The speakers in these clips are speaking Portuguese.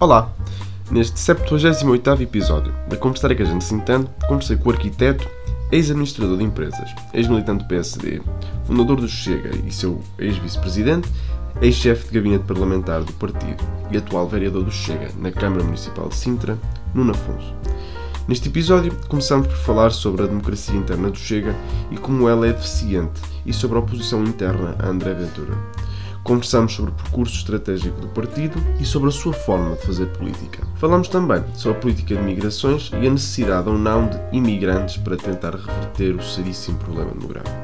Olá! Neste 78 episódio da Conversar é que a gente se entende, conversei com o arquiteto, ex-administrador de empresas, ex-militante do PSD, fundador do Chega e seu ex-vice-presidente, ex-chefe de gabinete parlamentar do partido e atual vereador do Chega na Câmara Municipal de Sintra, Nuno Afonso. Neste episódio, começamos por falar sobre a democracia interna do Chega e como ela é deficiente e sobre a oposição interna a André Ventura. Conversamos sobre o percurso estratégico do partido e sobre a sua forma de fazer política. Falamos também sobre a política de migrações e a necessidade ou não de imigrantes para tentar reverter o seríssimo problema demográfico.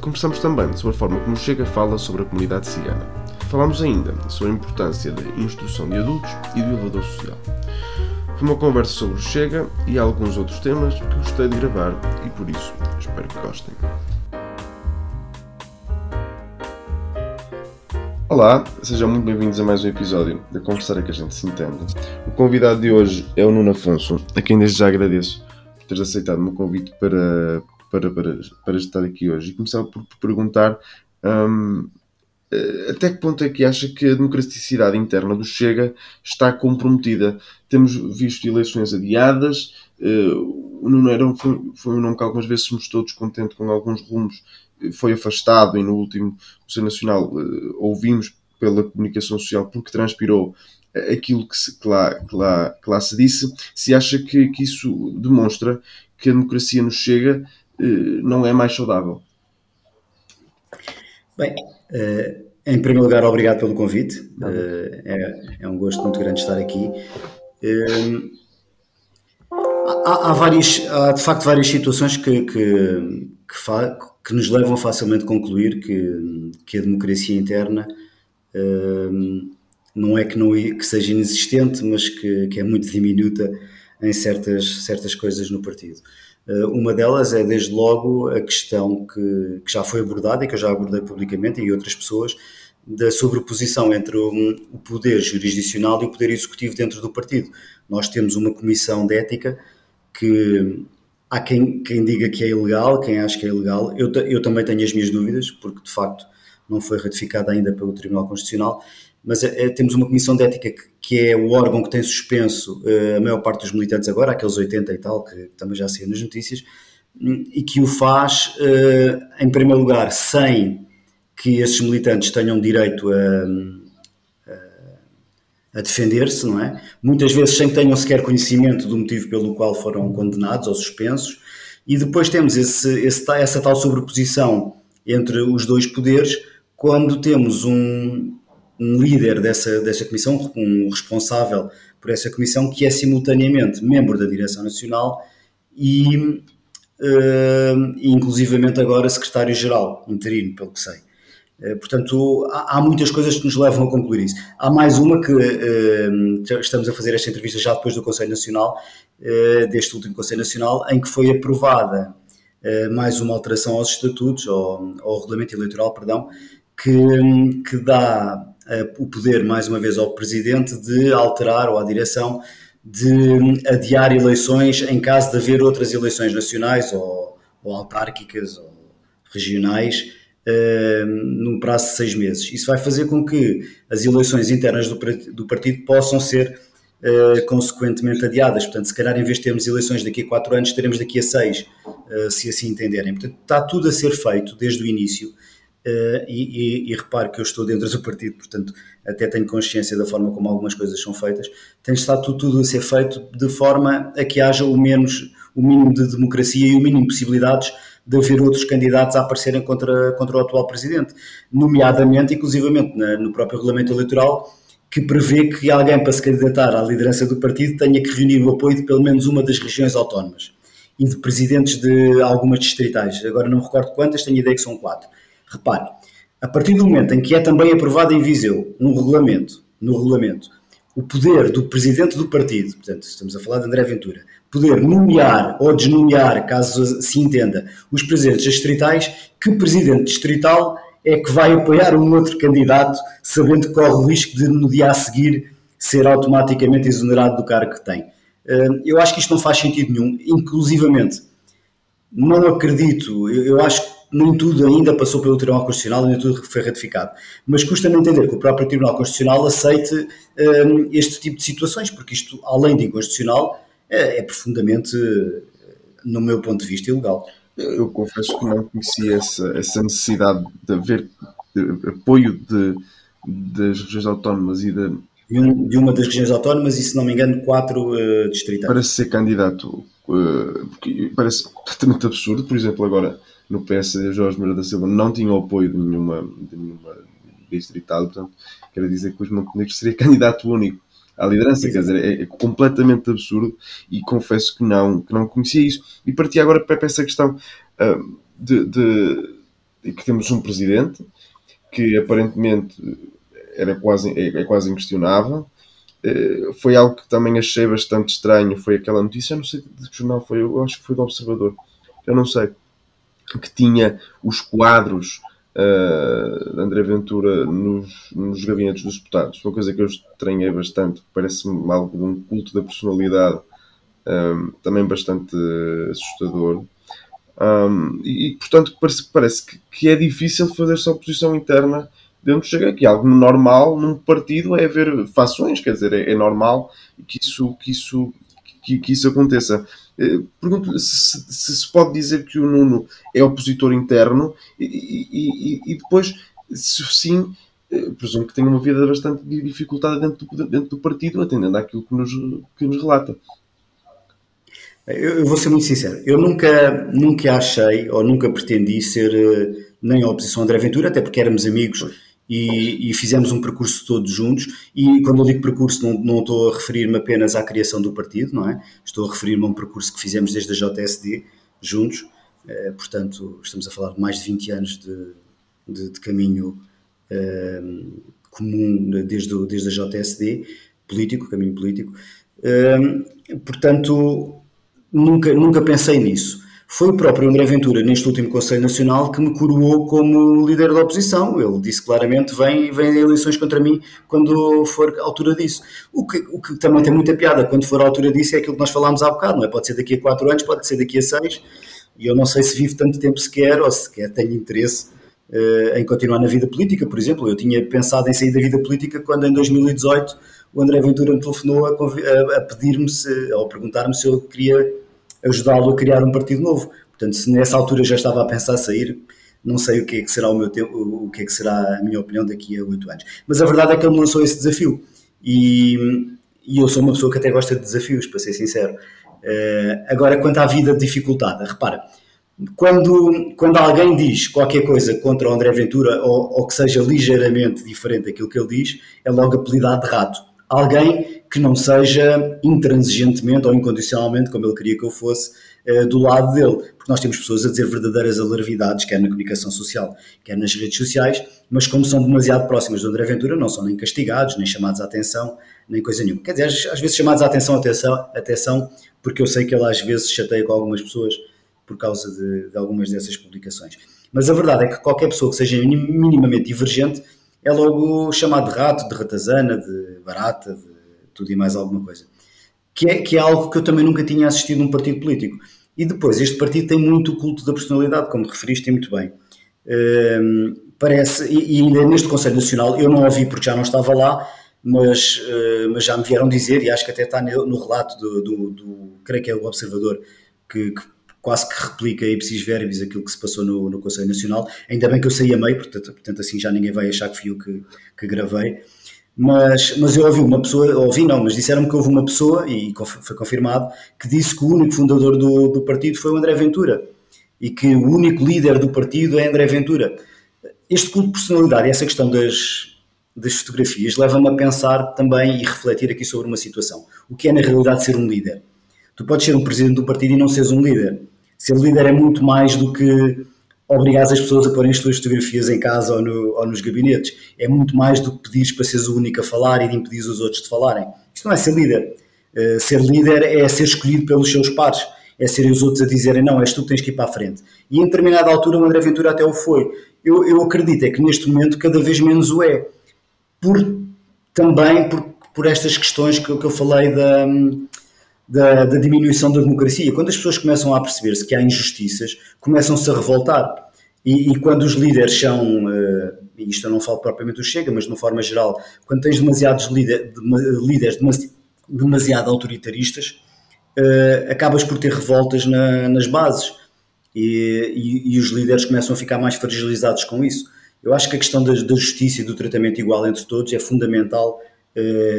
Conversamos também sobre a forma como Chega fala sobre a comunidade cigana. Falamos ainda sobre a importância da instrução de adultos e do elevador social. Foi uma conversa sobre o Chega e alguns outros temas que gostei de gravar e por isso espero que gostem. Olá, sejam muito bem-vindos a mais um episódio da Conversar é que a gente se entende. O convidado de hoje é o Nuno Afonso, a quem desde já agradeço por teres aceitado o meu convite para, para, para, para estar aqui hoje. E começava por, perguntar hum, eh, até que ponto é que acha que a democraticidade interna do Chega está comprometida? Temos visto eleições adiadas, uh, o Nuno era, foi, foi um nome que algumas vezes se mostrou descontente com alguns rumos foi afastado e no último Conselho Nacional uh, ouvimos pela comunicação social porque transpirou aquilo que, se, que, lá, que, lá, que lá se disse, se acha que, que isso demonstra que a democracia nos chega uh, não é mais saudável? Bem, uh, em primeiro lugar, obrigado pelo convite. Uh, é, é, um gosto muito grande estar aqui. Há, há, várias, há de facto várias situações que, que, que, fa, que nos levam facilmente a concluir que, que a democracia interna uh, não é que, não, que seja inexistente, mas que, que, é muito diminuta em certas, certas coisas no partido. Uh, uma delas é, desde logo, a questão que, que, já foi abordada e que eu já abordei publicamente e outras pessoas, da sobreposição entre o poder jurisdicional e o poder executivo dentro do partido. Nós temos uma comissão de ética que há quem, quem diga que é ilegal, quem acha que é ilegal. Eu, eu também tenho as minhas dúvidas, porque de facto não foi ratificada ainda pelo Tribunal Constitucional, mas é, temos uma comissão de ética que, que, é o órgão que tem suspenso uh, a maior parte dos militantes agora, aqueles 80 e tal, que também já saiu nas notícias, e que o faz, uh, em primeiro lugar, sem que esses militantes tenham direito a a defender-se, não é? Muitas vezes sem que tenham sequer conhecimento do motivo pelo qual foram condenados ou suspensos. E depois temos esse, esse, essa tal sobreposição entre os dois poderes quando temos um, um líder dessa, dessa comissão, um responsável por essa comissão, que é simultaneamente membro da Direção Nacional e, uh, inclusivamente agora secretário-geral, interino, pelo que sei. Eh, portanto, há, muitas coisas que nos levam a concluir isso. Há mais uma que uh, estamos a fazer esta entrevista já depois do Conselho Nacional, deste último Conselho Nacional, em que foi aprovada mais uma alteração aos estatutos, ao, ao regulamento eleitoral, perdão, que, que dá o poder, mais uma vez, ao Presidente de alterar, ou à direção, de adiar eleições em caso de haver outras eleições nacionais ou, ou autárquicas ou regionais uh, num prazo de seis meses. Isso vai fazer com que as eleições internas do, do partido possam ser uh, consequentemente adiadas. Portanto, se calhar em vez de termos eleições daqui a quatro anos, teremos daqui a seis, uh, se assim entenderem. Portanto, está tudo a ser feito desde o início. Uh, e, e, e, repare que eu estou dentro do partido, portanto, até tenho consciência da forma como algumas coisas são feitas. Tem estado tudo, tudo, a ser feito de forma a que haja o menos, o mínimo de democracia e o mínimo de possibilidades de haver outros candidatos a aparecerem contra, contra o atual presidente, nomeadamente, inclusivamente, na, no próprio regulamento eleitoral, que prevê que alguém para se candidatar à liderança do partido tenha que reunir o apoio de pelo menos uma das regiões autónomas e de presidentes de algumas distritais. Agora não me recordo quantas, tenho ideia que são quatro. Repare, a partir do momento em que é também aprovado em Viseu um regulamento, no regulamento, o poder do presidente do partido, portanto, estamos a falar de André Ventura, poder nomear ou desnomear, caso se entenda, os presidentes distritais, que presidente distrital é que vai apoiar um outro candidato, sabendo que corre o risco de no dia a seguir ser automaticamente exonerado do cargo que tem. Hum, eu acho que isto não faz sentido nenhum, inclusivamente não acredito, eu acho nem tudo ainda passou pelo Tribunal Constitucional, nem tudo foi ratificado. Mas custa-me entender que o próprio Tribunal Constitucional aceite um, este tipo de situações, porque isto, além de inconstitucional, é, é profundamente, no meu ponto de vista, ilegal. Eu confesso que não conhecia essa, essa necessidade de haver de apoio de, das regiões autónomas e de, de uma das regiões autónomas e, se não me engano, quatro uh, distritais. Para ser candidato, uh, porque parece completamente absurdo, por exemplo, agora no PSD, Jorge Moura da Silva não tinha o apoio de nenhuma, de nenhuma distrital, portanto, quero dizer que os Montenegros seria candidato único à liderança, quer dizer, é, é, completamente absurdo e confesso que não, que não conhecia isso. E partia agora para essa questão uh, de, de, de, que temos um presidente que aparentemente era quase, é, é quase inquestionável. Uh, foi algo que também achei bastante estranho, foi aquela notícia, eu não sei de que jornal foi, eu acho que foi do Observador, eu não sei, que tinha os quadros uh, André Ventura nos, nos gabinetes dos deputados. Uma coisa que eu estranhei bastante, parece-me algo de um culto da personalidade um, também bastante assustador. Um, e, e, portanto, parece, parece que, que, é difícil fazer-se oposição interna dentro do Chega, que algo normal num partido é haver fações, quer dizer, é, é normal que isso, que, isso, que, que isso aconteça. Eh, pergunto se, se, se pode dizer que o Nuno é opositor interno e, e, e depois, se sim, eh, presumo que tem uma vida bastante dificultada dentro do, dentro do partido, atendendo àquilo que nos, que nos relata. Eu, eu, vou ser muito sincero, eu nunca, nunca achei ou nunca pretendi ser eh, nem a oposição André Ventura, até porque éramos amigos e, e, fizemos um percurso todos juntos. E quando eu digo percurso, não, não estou a referir-me apenas à criação do partido, não é? Estou a referir-me a um percurso que fizemos desde a JSD juntos. Eh, portanto, estamos a falar de mais de 20 anos de, de, de caminho eh, comum desde, o, desde a JSD, político, caminho político. Eh, portanto, nunca, nunca pensei nisso. Foi o próprio André Ventura, neste último Conselho Nacional, que me coroou como líder da oposição. Ele disse claramente: vem, vem eleições contra mim quando for a altura disso. O que, o que também tem muita piada, quando for a altura disso, é aquilo que nós falámos há bocado, não é? Pode ser daqui a quatro anos, pode ser daqui a seis, e eu não sei se vivo tanto tempo sequer, ou sequer tenho interesse uh, em continuar na vida política, por exemplo. Eu tinha pensado em sair da vida política quando, em 2018, o André Ventura me telefonou a, a pedir-me, ou a perguntar-me se eu queria ajudá-lo a criar um partido novo. Portanto, se nessa altura já estava a pensar sair, não sei o que é que será o meu tempo, o que é que será a minha opinião daqui a oito anos. Mas a verdade é que ele me lançou esse desafio e, e, eu sou uma pessoa que até gosta de desafios, para ser sincero. Uh, agora, quanto à vida dificultada, repara, quando, quando alguém diz qualquer coisa contra o André Ventura ou, ou que seja ligeiramente diferente daquilo que ele diz, é logo apelidado de rato. Alguém que não seja intransigentemente ou incondicionalmente, como ele queria que eu fosse, eh, do lado dele. Porque nós temos pessoas a dizer verdadeiras alarvidades, quer na comunicação social, quer nas redes sociais, mas como são demasiado próximas do André Ventura, não são nem castigados, nem chamados à atenção, nem coisa nenhuma. Quer dizer, às vezes chamados à atenção, atenção, atenção, porque eu sei que ele às vezes chateia com algumas pessoas por causa de, de algumas dessas publicações. Mas a verdade é que qualquer pessoa que seja minimamente divergente é logo chamado de rato, de ratazana, de barata, de tudo e mais alguma coisa. Que é, que é algo que eu também nunca tinha assistido num partido político. E depois, este partido tem muito o culto da personalidade, como referiste muito bem. Um, parece, e, e ainda neste Conselho Nacional, eu não ouvi porque já não estava lá, mas, uh, mas já me vieram dizer, e acho que até está no, no relato do, do, do, creio que é o Observador, que, que quase que replica ipsis verbis aquilo que se passou no, no Conselho Nacional. Ainda bem que eu saí a meio, portanto, portanto assim já ninguém vai achar que fui eu que, que gravei mas, mas eu ouvi uma pessoa, ouvi não, mas disseram-me que houve uma pessoa, e foi confirmado, que disse que o único fundador do, do partido foi o André Ventura e que o único líder do partido é André Ventura. Este culto de personalidade essa questão das, das fotografias leva-me a pensar também e refletir aqui sobre uma situação. O que é na realidade ser um líder? Tu podes ser um presidente do partido e não seres um líder. Ser líder é muito mais do que obrigares as pessoas a porem as tuas fotografias em casa ou, no, ou, nos gabinetes. É muito mais do que pedires para seres o único a falar e de impedir os outros de falarem. Isto não é ser líder. Uh, ser líder é ser escolhido pelos seus pares. É serem os outros a dizerem, não, és tu que tens que ir para a frente. E em determinada altura o André Ventura até o foi. Eu, eu acredito é que neste momento cada vez menos o é. Por, também por, por estas questões que, que eu falei da... Da, da, diminuição da democracia. Quando as pessoas começam a perceber-se que há injustiças, começam-se a revoltar. E, e quando os líderes são, uh, isto eu não falo propriamente do Chega, mas de uma forma geral, quando tens demasiados líder, de, líderes demasiado autoritaristas, uh, acabas por ter revoltas na, nas bases e, e, e, os líderes começam a ficar mais fragilizados com isso. Eu acho que a questão da, da justiça e do tratamento igual entre todos é fundamental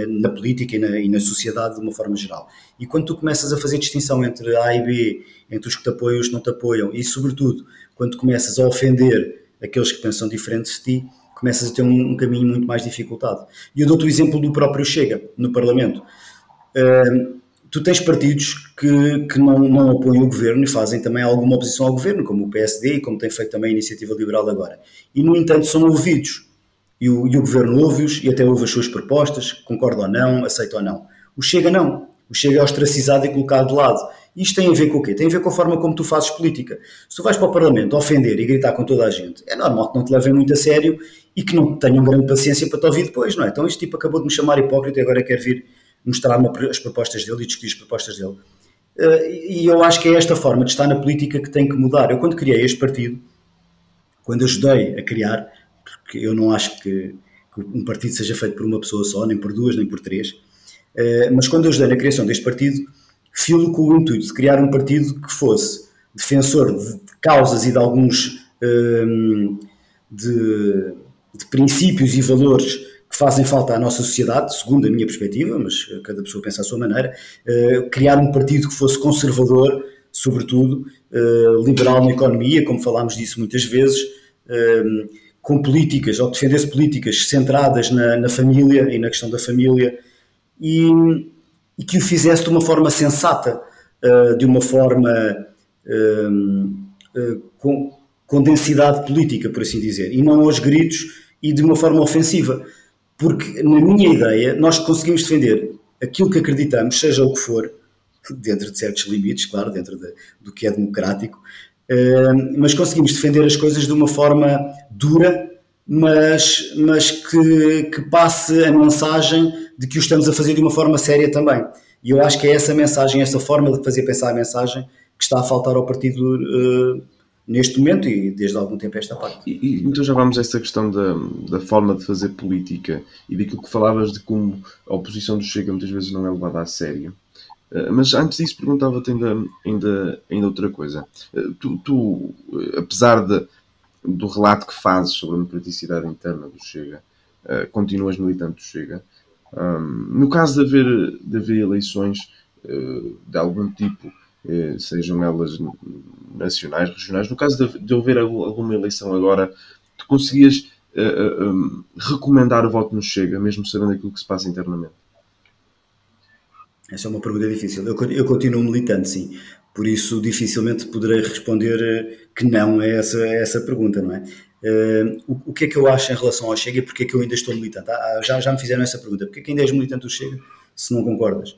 na política e na, e na, sociedade de uma forma geral. E quando tu começas a fazer distinção entre A e B, entre os que te apoiam e os que não te apoiam, e sobretudo quando começas a ofender aqueles que pensam diferentes de ti, começas a ter um, um caminho muito mais dificultado. E eu dou-te o exemplo do próprio Chega, no Parlamento. Uh, tu tens partidos que, que não, não apoiam o governo e fazem também alguma oposição ao governo, como o PSD e como tem feito também a Iniciativa Liberal agora. E, no entanto, são ouvidos. E o, e o governo ouve-os e até ouve as suas propostas, concorda ou não, aceita ou não. O Chega não. O Chega é ostracizado e colocado de lado. Isto tem a ver com o quê? Tem a ver com a forma como tu fazes política. Se tu vais para o Parlamento ofender e gritar com toda a gente, é normal que não te levem muito a sério e que não tenham grande paciência para te ouvir depois, não é? Então este tipo acabou de me chamar hipócrita e agora quer vir mostrar-me as propostas dele e discutir as propostas dele. Eh, e eu acho que é esta forma de estar na política que tem que mudar. Eu, quando criei este partido, quando ajudei a criar, porque eu não acho que, um partido seja feito por uma pessoa só, nem por duas, nem por três, eh, mas quando ajudei na criação deste partido, filo com o intuito de criar um partido que fosse defensor de causas e de alguns ehm, de, de princípios e valores que fazem falta à nossa sociedade, segundo a minha perspectiva, mas cada pessoa pensa à sua maneira, uh, criar um partido que fosse conservador, sobretudo, uh, liberal na economia, como falámos disso muitas vezes, uh, com políticas, ou que defendesse políticas centradas na, na, família e na questão da família, e, e, que o fizesse de uma forma sensata, de uma forma com, com densidade política, por assim dizer, e não aos gritos e de uma forma ofensiva. Porque na minha ideia nós conseguimos defender aquilo que acreditamos, seja o que for, dentro de certos limites, claro, dentro de, do que é democrático, uh, mas conseguimos defender as coisas de uma forma dura, mas, mas que, que passe a mensagem de que o estamos a fazer de uma forma séria também. E eu acho que é essa mensagem, essa forma de fazer pensar a mensagem que está a faltar ao partido uh, neste momento e desde algum tempo esta parte. E, então já vamos a essa questão da, da forma de fazer política e daquilo que falavas de como a oposição do Chega muitas vezes não é levada a sério. Uh, mas antes disso perguntava-te ainda, ainda, ainda outra coisa. Uh, tu, tu, apesar de, do relato que fazes sobre a democraticidade interna do Chega, continuas militante do Chega. No caso de haver, de haver eleições de algum tipo, sejam elas nacionais, regionais. No caso de, de haver alguma eleição agora, tu conseguias recomendar o voto no Chega, mesmo sabendo aquilo que se passa internamente? Essa é uma pergunta difícil. Eu, eu continuo militante, sim. Por isso, dificilmente poderei responder que não a essa, a essa pergunta, não é? Uh, o, o, que é que eu acho em relação ao Chega e porque é que eu ainda estou militante? Ah, já, já me fizeram essa pergunta. Porque é que ainda és militante do Chega se não concordas?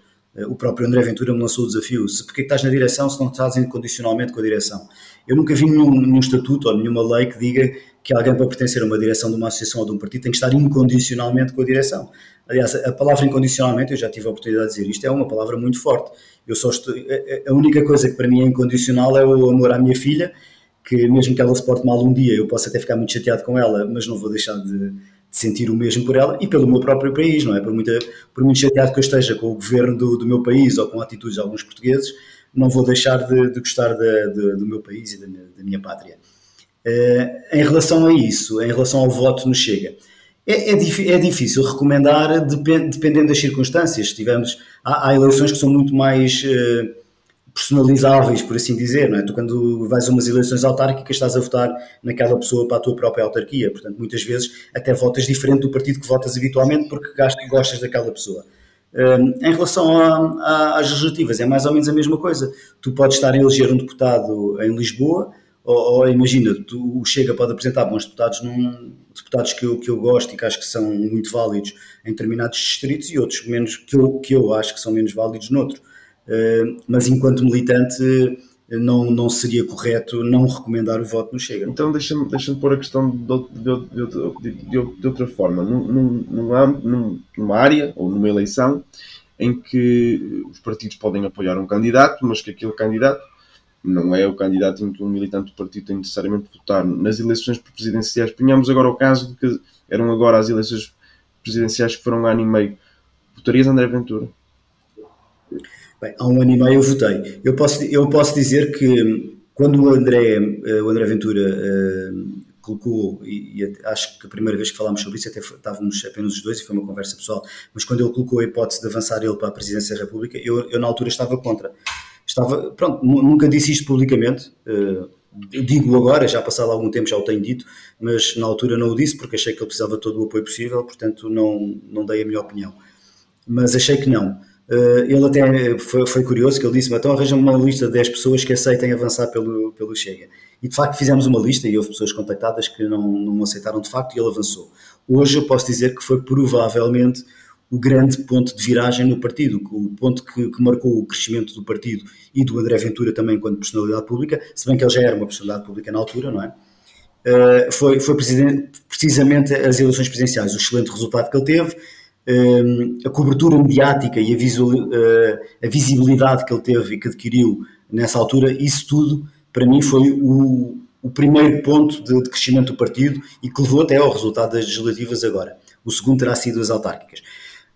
o próprio André Ventura me lançou o desafio, se porque estás na direção se não estás incondicionalmente com a direção? Eu nunca vi nenhum, nenhum estatuto ou nenhuma lei que diga que alguém para pertencer a uma direção de uma associação ou de um partido tem que estar incondicionalmente com a direção. Aliás, a palavra incondicionalmente, eu já tive a oportunidade de dizer isto, é uma palavra muito forte. Eu só estou, a única coisa que para mim é incondicional é o amor à minha filha, que mesmo que ela se porte mal um dia, eu posso até ficar muito chateado com ela, mas não vou deixar de, de sentir o mesmo por ela e pelo meu próprio país, não é? Por, muita, por muito chateado que eu esteja com o governo do, do meu país ou com atitudes de alguns portugueses, não vou deixar de, de gostar de, de, do meu país e da minha, da minha pátria. Uh, em relação a isso, em relação ao voto no Chega, é, é, é difícil recomendar depend, dependendo das circunstâncias. Tivemos, há, há, eleições que são muito mais. Uh, personalizáveis, por assim dizer, não é? Tu quando vais a umas eleições autárquicas estás a votar naquela pessoa para a tua própria autarquia, portanto muitas vezes até votas diferente do partido que votas habitualmente porque gostas daquela pessoa. Um, em relação a, a, às legislativas, é mais ou menos a mesma coisa. Tu podes estar a eleger um deputado em Lisboa, ou, ou imagina, tu, o Chega pode apresentar bons deputados, num, deputados que eu, que eu gosto e que acho que são muito válidos em determinados distritos e outros menos, que, eu, que eu acho que são menos válidos noutro. Eh, mas enquanto militante não, não seria correto não recomendar o voto no Chega. Então deixa-me deixa pôr a questão de, de, de, de outra forma. Num, num, numa área ou numa eleição em que os partidos podem apoiar um candidato, mas que aquele candidato não é o candidato em que um militante do partido tem necessariamente de votar. Nas eleições presidenciais, ponhamos agora o caso de que eram agora as eleições presidenciais que foram um ano e meio. Votarias André Ventura? Bem, há um ano e meio eu votei. Eu posso, eu posso dizer que quando o André, eh, o André Ventura uh, colocou, e, e, acho que a primeira vez que falámos sobre isso até estávamos apenas os dois e foi uma conversa pessoal, mas quando ele colocou a hipótese de avançar ele para a presidência da República, eu, eu na altura estava contra. Estava, pronto, nunca disse isto publicamente, uh, digo agora, já passado algum tempo já o tenho dito, mas na altura não o disse porque achei que ele precisava de todo o apoio possível, portanto não, não dei a minha opinião. Mas achei que não. Uh, ele até foi, foi, curioso que ele disse: então arranja uma lista de 10 pessoas que aceitem avançar pelo, pelo Chega. E de facto fizemos uma lista e houve pessoas contactadas que não, não aceitaram de facto e ele avançou. Hoje eu posso dizer que foi provavelmente o grande ponto de viragem no partido, o ponto que, que, marcou o crescimento do partido e do André Ventura também enquanto personalidade pública, se bem que ele já era uma personalidade pública na altura, não é? Uh, foi, foi precisamente as eleições presidenciais, o excelente resultado que ele teve, uh, a cobertura mediática e a, visual, uh, a, visibilidade que ele teve e que adquiriu nessa altura, isso tudo para mim foi o, o primeiro ponto de, de crescimento do partido e que levou até ao resultado das legislativas agora. O segundo terá sido as autárquicas.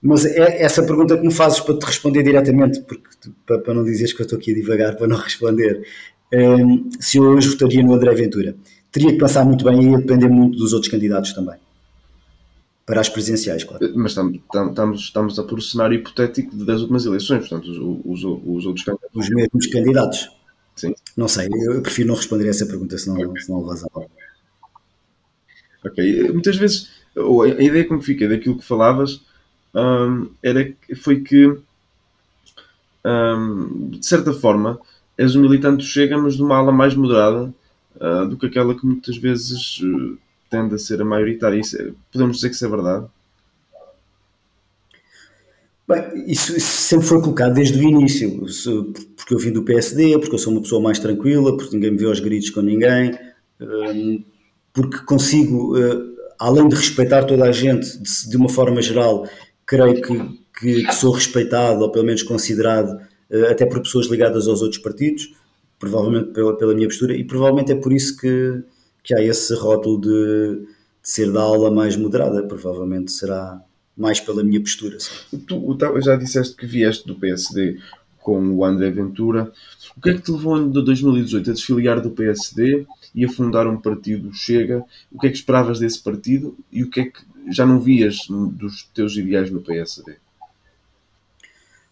Mas é essa pergunta que me fazes para te responder diretamente, porque para, para não dizeres que eu estou aqui a divagar para não responder, um, se eu hoje votaria no André Ventura, teria que pensar muito bem e ia depender muito dos outros candidatos também. Para as presidenciais, claro. Mas estamos, estamos, estamos a pôr o cenário hipotético das últimas eleições, portanto, os, os, os outros candidatos. Os mesmos candidatos. Sim. Não sei, eu prefiro não responder a essa pergunta, senão, okay. senão vazar. Ok, muitas vezes a ideia que me fica daquilo que falavas um, era, foi que, um, de certa forma, és um militante chega, mas de uma ala mais moderada uh, do que aquela que muitas vezes uh, tende a ser a maioritária. Isso, é, podemos dizer que isso é verdade? Bem, isso, isso, sempre foi colocado desde o início, porque eu vim do PSD, porque eu sou uma pessoa mais tranquila, porque ninguém me vê aos gritos com ninguém, porque consigo, ah, além de respeitar toda a gente de uma forma geral creio que, que, que, sou respeitado, ou pelo menos considerado, uh, até por pessoas ligadas aos outros partidos, provavelmente pela, pela minha postura, e provavelmente é por isso que, que há esse rótulo de, de ser da aula mais moderada, provavelmente será mais pela minha postura. Tu já disseste que vieste do PSD com o André Ventura. O que é que te levou em 2018 a desfiliar do PSD e a fundar um partido Chega? O que é que esperavas desse partido e o que é que já não vias dos teus ideais no PSD?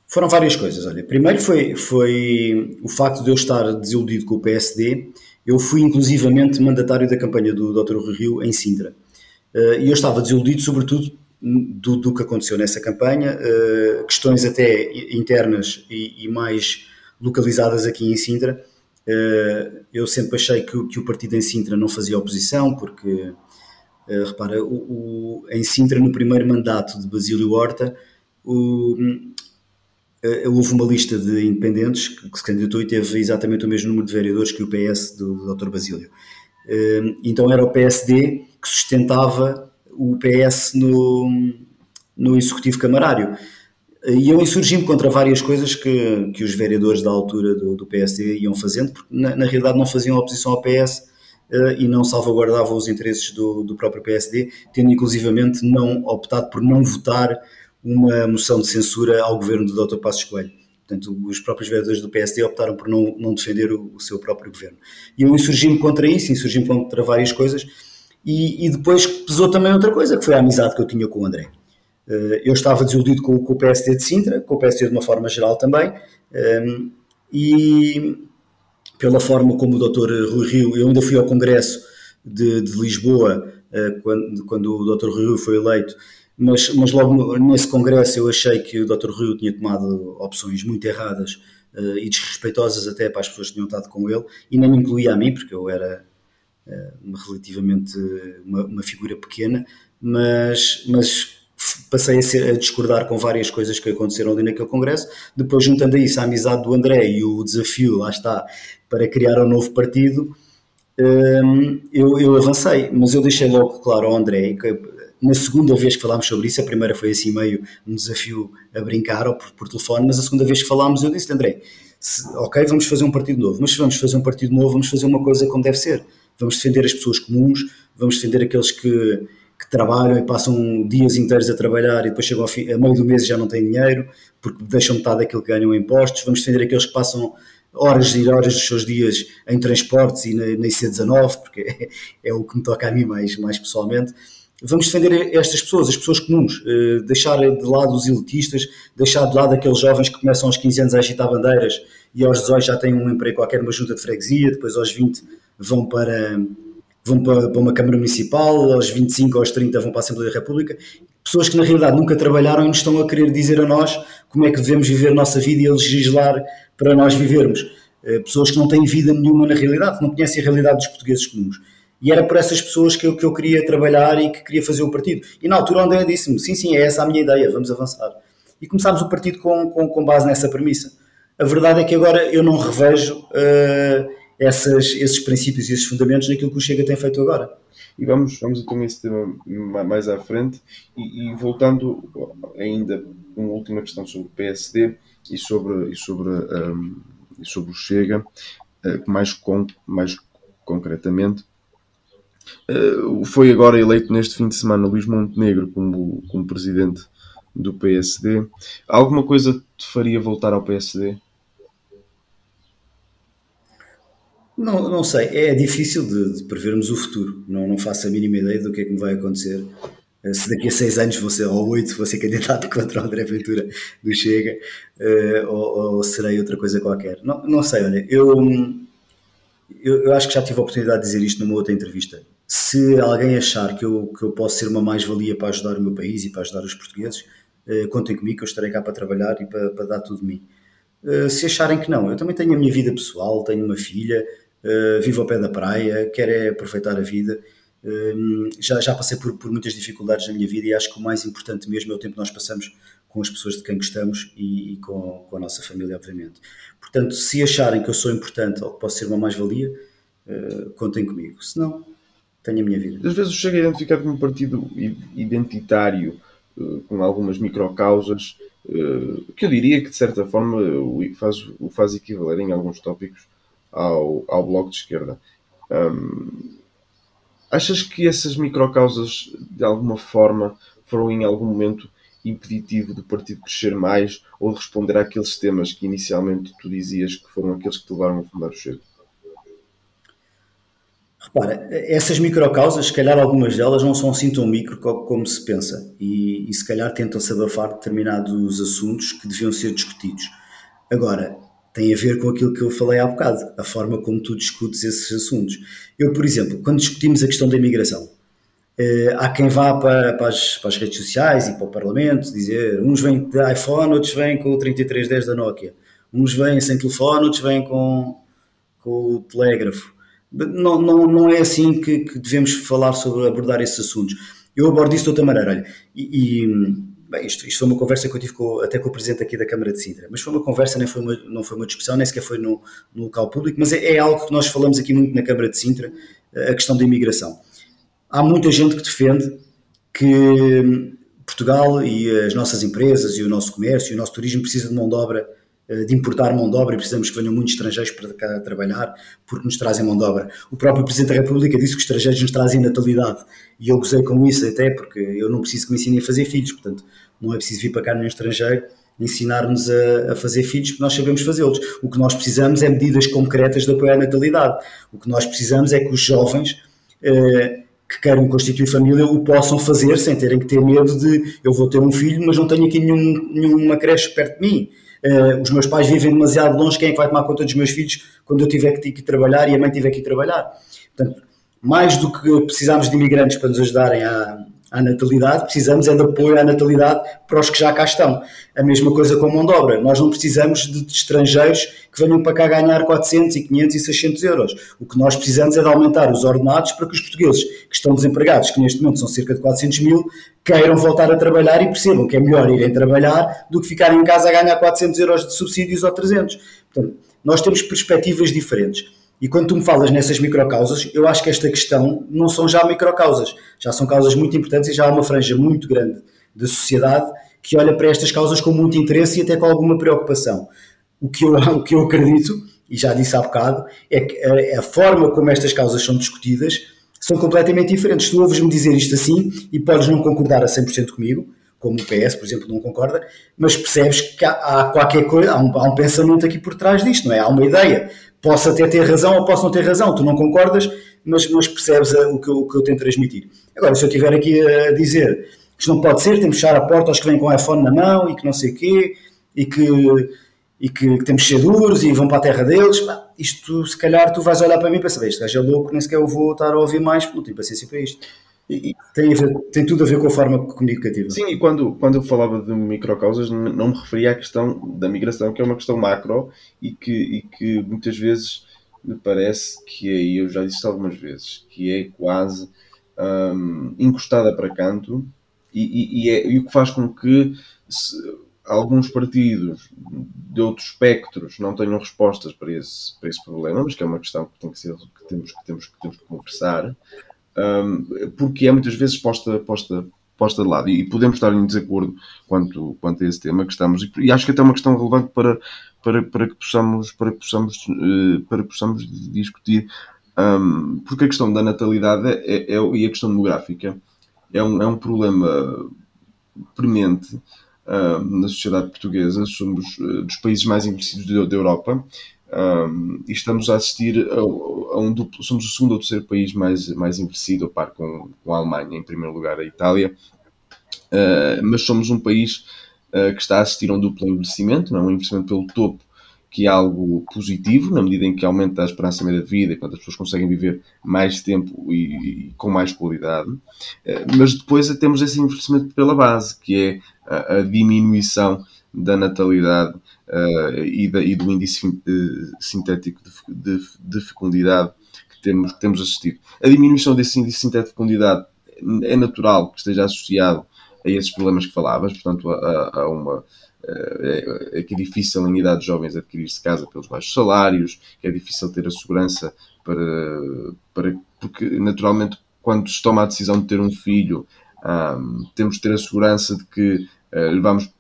Foram várias coisas. Olha, primeiro foi, foi o facto de eu estar desiludido com o PSD. Eu fui inclusivamente mandatário da campanha do Dr. Rui Rio em Sintra. Eh, e eu estava desiludido, sobretudo, do, do que aconteceu nessa campanha, eh, questões até internas e, e mais localizadas aqui em Sintra. Eh, eu sempre achei que, que o partido em Sintra não fazia oposição, porque Uh, repara, o, o, em Sintra, no primeiro mandato de Basílio Horta, o, uh, houve uma lista de independentes que se candidatou e teve exatamente o mesmo número de vereadores que o PS do, do Dr. Basílio. Uh, então era o PSD que sustentava o PS no, no Executivo Camarário. E eu insurgi-me contra várias coisas que, que os vereadores da altura do, do PSD iam fazendo, porque na, na realidade não faziam oposição ao PS, e não salvaguardavam os interesses do, do próprio PSD, tendo inclusivamente não optado por não votar uma moção de censura ao governo do Dr. Passos Coelho. Portanto, os próprios vereadores do PSD optaram por não, não defender o, o seu próprio governo. E eu insurgi-me contra isso, insurgi-me contra várias coisas, e, e, depois pesou também outra coisa, que foi a amizade que eu tinha com o André. Uh, eu estava desiludido com, com, o PSD de Sintra, com o PSD de uma forma geral também, ehm, e, pela forma como o Dr. Rui Rio, eu ainda fui ao Congresso de, de Lisboa uh, quando, quando o Dr. Rui Rio foi eleito, mas, mas logo nesse Congresso eu achei que o Dr. Rui tinha tomado opções muito erradas uh, e desrespeitosas até para as pessoas que tinham estado com ele, e nem incluía a mim, porque eu era uh, relativamente uma, uma, figura pequena, mas, mas passei a, ser, a, discordar com várias coisas que aconteceram ali naquele congresso. Depois, juntando a isso a amizade do André e o desafio, lá está, para criar um novo partido, hum, eu, eu avancei. Mas eu deixei logo claro ao André na segunda vez que falámos sobre isso, a primeira foi assim meio um desafio a brincar ou por, por telefone, mas a segunda vez que falámos eu disse André, Se, ok, vamos fazer um partido novo, mas se vamos fazer um partido novo, vamos fazer uma coisa como deve ser. Vamos defender as pessoas comuns, vamos defender aqueles que, que trabalham e passam dias inteiros a trabalhar e depois chegam ao fim, a meio do mês e já não têm dinheiro, porque deixam metade daquilo que ganham em impostos. Vamos defender aqueles que passam horas e horas dos seus dias em transportes e na, na IC19, porque é, é, o que me toca a mim mais, mais pessoalmente. Vamos defender estas pessoas, as pessoas comuns, eh, deixar de lado os elitistas, deixar de lado aqueles jovens que começam aos 15 anos a agitar bandeiras e aos 18 já têm um emprego qualquer numa junta de freguesia, depois aos 20 vão para, vão para, para uma Câmara Municipal, aos 25 aos 30 vão para a Assembleia da República. Pessoas que na realidade nunca trabalharam e nos estão a querer dizer a nós como é que devemos viver a nossa vida e a legislar para nós vivermos. Eh, pessoas que não têm vida nenhuma na realidade, que não conhecem a realidade dos portugueses comuns. E era por essas pessoas que eu, que eu queria trabalhar e que queria fazer o partido. E na altura André disse-me: sim, sim, é essa a minha ideia, vamos avançar. E começámos o partido com, com, com base nessa premissa. A verdade é que agora eu não revejo uh, essas, esses princípios e esses fundamentos naquilo que o Chega tem feito agora. E vamos, vamos então esse tema mais à frente. E, e voltando ainda uma última questão sobre o PSD e sobre, e sobre, um, e sobre o Chega, uh, mais, com, mais concretamente. Uh, foi agora eleito neste fim de semana Luís Montenegro como, como presidente do PSD. Alguma coisa te faria voltar ao PSD? Não, não sei, é difícil de, de, prevermos o futuro. Não, não faço a mínima ideia do que é que me vai acontecer. Eh, se daqui a seis anos ser, ou oito, vou ser candidato contra o André Ventura do Chega, uh, ou, ou, serei outra coisa qualquer. Não, não sei, olha, eu, eu, eu, acho que já tive a oportunidade de dizer isto numa outra entrevista. Se alguém achar que eu, que eu posso ser uma mais-valia para ajudar o meu país e para ajudar os portugueses, uh, contem comigo que eu estarei cá para trabalhar e para, para dar tudo de mim. Se acharem que não, eu também tenho a minha vida pessoal, tenho uma filha, uh, vivo ao pé da praia, quero é aproveitar a vida. Uh, já, já passei por, por, muitas dificuldades na minha vida e acho que o mais importante mesmo é o tempo que nós passamos com as pessoas de quem gostamos e, e com, com, a nossa família, obviamente. Portanto, se acharem que eu sou importante ou que posso ser uma mais-valia, uh, contem comigo. Se não, tenho a minha vida. Às vezes chega a identificar como um partido identitário, uh, com algumas microcausas, que eu diria que de certa forma o faz, o faz equivaler em alguns tópicos ao, ao Bloco de Esquerda. Um, achas que essas microcausas, de alguma forma, foram em algum momento impeditivo do partido crescer mais ou de responder àqueles temas que inicialmente tu dizias que foram aqueles que te levaram a fundar o Chego? Repara, essas microcausas, se calhar algumas delas não são assim tão micro como se pensa e, e se calhar tentam-se abafar determinados assuntos que deviam ser discutidos. Agora, tem a ver com aquilo que eu falei há bocado, a forma como tu discutes esses assuntos. Eu, por exemplo, quando discutimos a questão da imigração, eh, há quem vá para, para, as, para, as, redes sociais e para o Parlamento dizer uns vêm de iPhone, outros vêm com o 3310 da Nokia, uns vêm sem telefone, outros vêm com, com o telégrafo. Não, não, não é assim que, que devemos falar sobre abordar esses assuntos. Eu abordo isso de outra maneira. Olha, e, e Bem, isto, isto foi uma conversa que eu tive com, até com o presidente aqui da Câmara de Sintra, mas foi uma conversa, nem foi uma, não foi uma discussão, nem sequer foi no, no local público, mas é, é, algo que nós falamos aqui muito na Câmara de Sintra, a questão da imigração. Há muita gente que defende que Portugal e as nossas empresas e o nosso comércio e o nosso turismo precisam de mão de obra eh, de importar mão de obra e precisamos que venham muitos estrangeiros para cá trabalhar porque nos trazem mão de obra. O próprio Presidente da República disse que os estrangeiros nos trazem natalidade e eu gozei com isso até porque eu não preciso que me ensinem a fazer filhos, portanto não é preciso vir para cá nenhum estrangeiro ensinar-nos a, a, fazer filhos porque nós sabemos fazê-los. O que nós precisamos é medidas concretas de apoio à natalidade. O que nós precisamos é que os jovens eh, que queiram constituir família o possam fazer sem terem que ter medo de eu vou ter um filho, mas não tenho aqui nenhum, nenhuma creche perto de mim. Uh, os meus pais vivem demasiado longe, quem é que vai tomar conta dos meus filhos quando eu tiver que, que trabalhar e a mãe tiver que ir trabalhar? Portanto, mais do que precisamos de imigrantes para nos ajudarem a, à natalidade, precisamos é de apoio à natalidade para os que já cá estão. A mesma coisa com a mão de obra. Nós não precisamos de, estrangeiros que venham para cá ganhar 400 e 500 e 600 euros. O que nós precisamos é de aumentar os ordenados para que os portugueses que estão desempregados, que neste momento são cerca de 400 mil, queiram voltar a trabalhar e percebam que é melhor irem trabalhar do que ficarem em casa a ganhar 400 euros de subsídios ou 300. Portanto, nós temos perspectivas diferentes. E quando tu me falas nessas microcausas, eu acho que esta questão não são já microcausas, já são causas muito importantes e já há uma franja muito grande da sociedade que olha para estas causas com muito interesse e até com alguma preocupação. o que eu, o que eu acredito, e já disse há bocado, é que a, a forma como estas causas são discutidas são completamente diferentes. Tu ouves-me dizer isto assim e podes não concordar a 100% comigo, como o PS, por exemplo, não concorda, mas percebes que há, há qualquer coisa, há um, há um, pensamento aqui por trás disto, não é? Há uma ideia. Posso até ter razão ou posso não ter razão, tu não concordas, mas, mas percebes o, que eu, o que eu tento transmitir. Agora, se eu estiver aqui a dizer que não pode ser, temos que fechar a porta aos que vêm com o iPhone na mão e que não sei o quê, e que, e que, temos que ser duros e vão para a terra deles, isto se calhar tu vais olhar para mim e pensar, este gajo é louco, nem sequer eu vou estar a ouvir mais, não tenho paciência para isto. Tem, ver, tem, tudo a ver com a forma comunicativa. Sim, e quando, quando eu falava de microcausas, não me referia à questão da migração, que é uma questão macro e que, e que muitas vezes me parece que e eu já disse algumas vezes, que é quase hum, encostada para canto e, e, e, é, e o que faz com que se, alguns partidos de outros espectros não tenham respostas para esse, para esse problema, mas que é uma questão que, tem que, ser, que, temos, que, temos, que temos que conversar um, porque é muitas vezes posta, posta, posta de lado. E podemos estar em desacordo quanto, quanto a esse tema que estamos. E, acho que até é uma questão relevante para, para, para que possamos, para que possamos, uh, para que possamos discutir. Um, porque a questão da natalidade é, é, é, e a questão demográfica é um, é um problema premente uh, na sociedade portuguesa. Somos uh, dos países mais envelhecidos da Europa um, e estamos a assistir a, a, um duplo. Somos o segundo ou terceiro país mais, mais envelhecido, a par com, com a Alemanha, em primeiro lugar a Itália. Uh, mas somos um país uh, que está a assistir a um duplo envelhecimento, não é? um envelhecimento pelo topo, que é algo positivo, na medida em que aumenta a esperança média de vida, quando as pessoas conseguem viver mais tempo e, e com mais qualidade. Uh, mas depois temos esse envelhecimento pela base, que é a, a diminuição da natalidade uh, e, da, e, do índice uh, sintético de, de, de, fecundidade que temos, temos assistido. A diminuição desse índice sintético de fecundidade é natural que esteja associado a esses problemas que falavas, portanto, a, a uma. Eh, é, é, que é difícil em idades jovens adquirir-se casa pelos baixos salários, que é difícil ter a segurança para, para porque naturalmente quando se toma a decisão de ter um filho um, temos de ter a segurança de que uh, vamos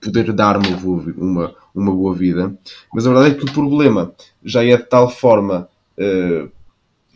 poder dar uma boa, uma, uma boa vida. Mas a verdade é que o problema já é de tal forma uh,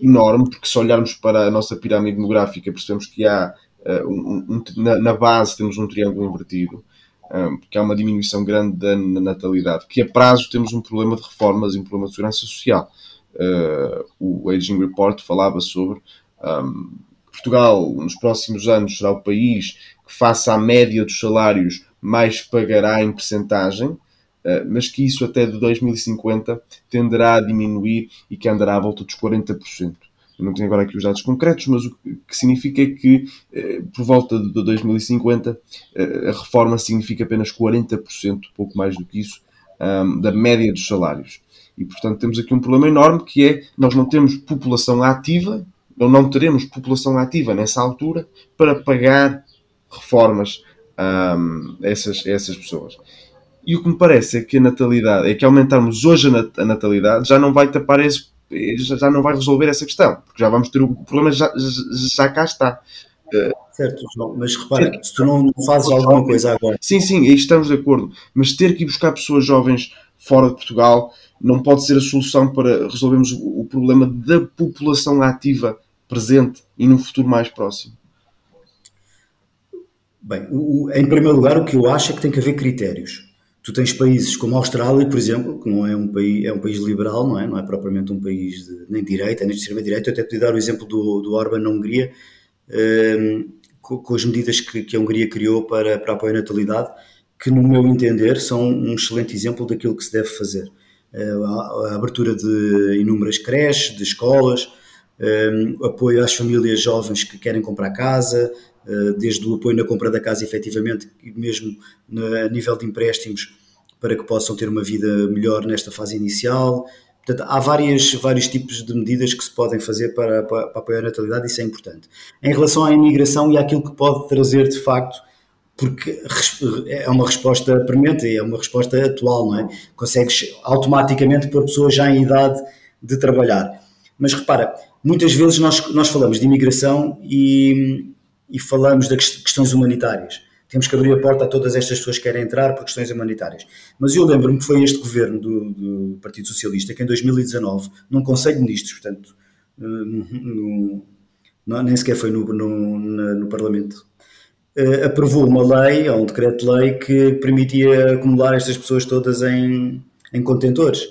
enorme, porque se olharmos para a nossa pirâmide demográfica, percebemos que há uh, um, um, na, na, base temos um triângulo invertido, um, porque há uma diminuição grande da natalidade, que a prazo temos um problema de reformas e um problema de segurança social. Uh, o Aging Report falava sobre um, Portugal, nos próximos anos, será o país que, face à média dos salários, mais pagará em percentagem, eh, mas que isso até de 2050 tenderá a diminuir e que andará à volta dos 40%. Eu não tenho agora aqui os dados concretos, mas o que significa é que, eh, por volta de 2050, eh, a reforma significa apenas 40%, pouco mais do que isso, da média dos salários. E, portanto, temos aqui um problema enorme que é nós não temos população ativa, ou não teremos população ativa nessa altura para pagar reformas um, essas, essas pessoas. E o que me parece é que a natalidade, é que aumentarmos hoje a natalidade já não vai tapar esse, já não vai resolver essa questão, porque já vamos ter o problema, já, já cá está. Certo, João, mas repara, ter, se tu não, fazes alguma coisa agora. Sim, sim, aí estamos de acordo, mas ter que ir buscar pessoas jovens fora de Portugal não pode ser a solução para resolvermos o, o problema da população ativa presente e no futuro mais próximo. Bem, o, o, em primeiro lugar, o que eu acho é que tem que haver critérios. Tu tens países como a Austrália, por exemplo, que não é um país, é um país liberal, não é? Não é propriamente um país de, nem de direita, nem de extrema-direita. Eu até podia dar o exemplo do, do Orban na Hungria, um, ehm, com, com, as medidas que, que, a Hungria criou para, para apoio à natalidade, que, no meu entender, são um excelente exemplo daquilo que se deve fazer. Uh, a, a, abertura de inúmeras creches, de escolas, um, ehm, apoio às famílias jovens que querem comprar casa, eh, desde o apoio na compra da casa, efetivamente, e mesmo a nível de empréstimos, para que possam ter uma vida melhor nesta fase inicial. Portanto, há várias, vários tipos de medidas que se podem fazer para, para, para apoiar a natalidade, isso é importante. Em relação à imigração e àquilo que pode trazer, de facto, porque é uma resposta premente, é uma resposta atual, não é? Consegues automaticamente pôr pessoas já em idade de trabalhar. Mas repara, muitas vezes nós, nós falamos de imigração e, e falamos das questões humanitárias. temos que abrir a porta a todas estas pessoas que querem entrar por questões humanitárias. Mas eu lembro-me que foi este governo do, do, Partido Socialista que em 2019, num Conselho de Ministros, portanto, no, no, nem sequer foi no, no, Parlamento, uh, aprovou uma lei, ou um decreto-lei, que permitia acumular estas pessoas todas em, em contentores.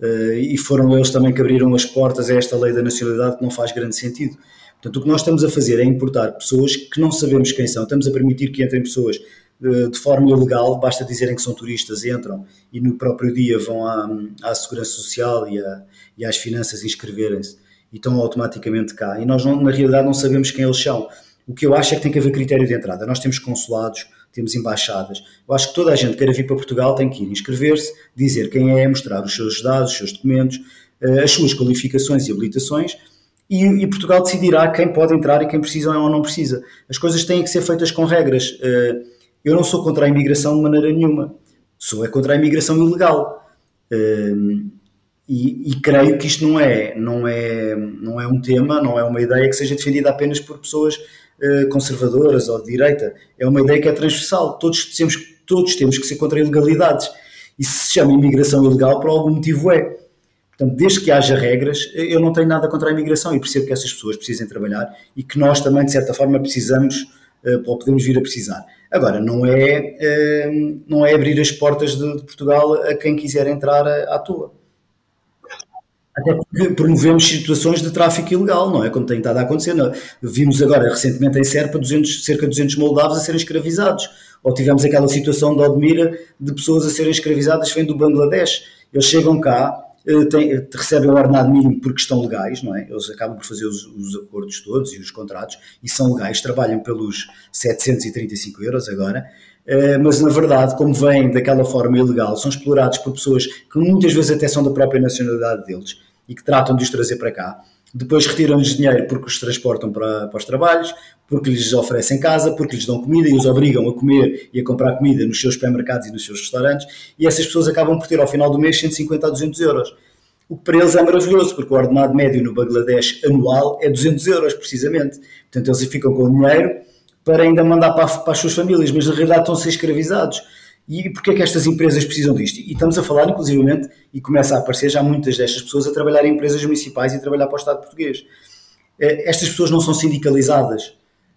Uh, e foram eles também que abriram as portas a esta lei da nacionalidade que não faz grande sentido. Portanto, o que nós estamos a fazer é importar pessoas que não sabemos quem são, estamos a permitir que entrem pessoas uh, de forma ilegal, basta dizerem que são turistas, entram e no próprio dia vão à, à Segurança Social e, à, e às finanças inscreverem-se e estão automaticamente cá. E nós, não, na realidade, não sabemos quem eles são. O que eu acho é que tem que haver critério de entrada. Nós temos consulados, temos embaixadas. Eu acho que toda a gente que queira vir para Portugal tem que ir inscrever-se, dizer quem é, mostrar os seus dados, os seus documentos, eh, as suas qualificações e habilitações, e, e, Portugal decidirá quem pode entrar e quem precisa ou não precisa. As coisas têm que ser feitas com regras. Eh, eu não sou contra a imigração de maneira nenhuma. Sou é contra a imigração ilegal. Eh, e, e, creio que isto não é, não, é, não é um tema, não é uma ideia que seja defendida apenas por pessoas uh, conservadoras ou de direita. É uma ideia que é transversal. Todos temos, todos temos que ser contra ilegalidades. E se se chama imigração ilegal, por algum motivo é. Portanto, desde que haja regras, eu não tenho nada contra a imigração e percebo que essas pessoas precisem trabalhar e que nós também, de certa forma, precisamos uh, ou podemos vir a precisar. Agora, não é, uh, não é abrir as portas de, Portugal a quem quiser entrar à toa. Até porque promovemos situações de tráfico ilegal, não é? Como tem estado a acontecer. Não? É? Vimos agora, recentemente, em Serpa, 200, cerca de 200 moldavos a serem escravizados. Ou tivemos aquela situação de Odmira de pessoas a serem escravizadas vêm do Bangladesh. Eles chegam cá, têm, recebem o ordenado mínimo porque estão legais, não é? Eles acabam por fazer os, os, acordos todos e os contratos e são legais, trabalham pelos 735 euros agora, eh, mas na verdade, como vêm daquela forma ilegal, são explorados por pessoas que muitas vezes até são da própria nacionalidade deles e que tratam de os trazer para cá. Depois retiram-lhes dinheiro porque os transportam para, para os trabalhos, porque lhes oferecem casa, porque lhes dão comida e os obrigam a comer e a comprar comida nos seus supermercados e nos seus restaurantes. E essas pessoas acabam por ter ao final do mês 150 a 200 euros. O que para eles é maravilhoso, porque o ordenado médio no Bangladesh anual é 200 euros, precisamente. Portanto, eles ficam com o dinheiro para ainda mandar para, para as suas famílias, mas na realidade estão a ser escravizados. E porquê é que estas empresas precisam disto? E estamos a falar, inclusivamente, e começa a aparecer já muitas destas pessoas a trabalhar em empresas municipais e a trabalhar para o Estado português. Eh, estas pessoas não são sindicalizadas,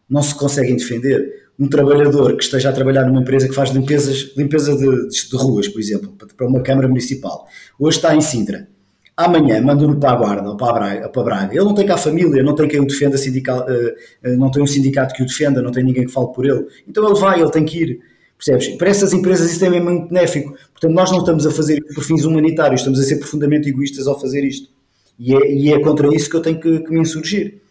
não se conseguem defender. Um trabalhador que esteja a trabalhar numa empresa que faz limpezas, limpeza de, de ruas, por exemplo, para uma Câmara Municipal, hoje está em Sintra, amanhã manda-no para a Guarda ou para a, Braga, para Braga. Ele não tem cá família, não tem quem o defenda, sindical, eh, eh, não tem um sindicato que o defenda, não tem ninguém que fale por ele. Então ele vai, ele tem que ir. Percebes? Para essas empresas isso é mesmo muito benéfico. Portanto, nós não estamos a fazer por fins humanitários, estamos a ser profundamente egoístas ao fazer isto. E é, e é contra isso que eu tenho que, que me insurgir.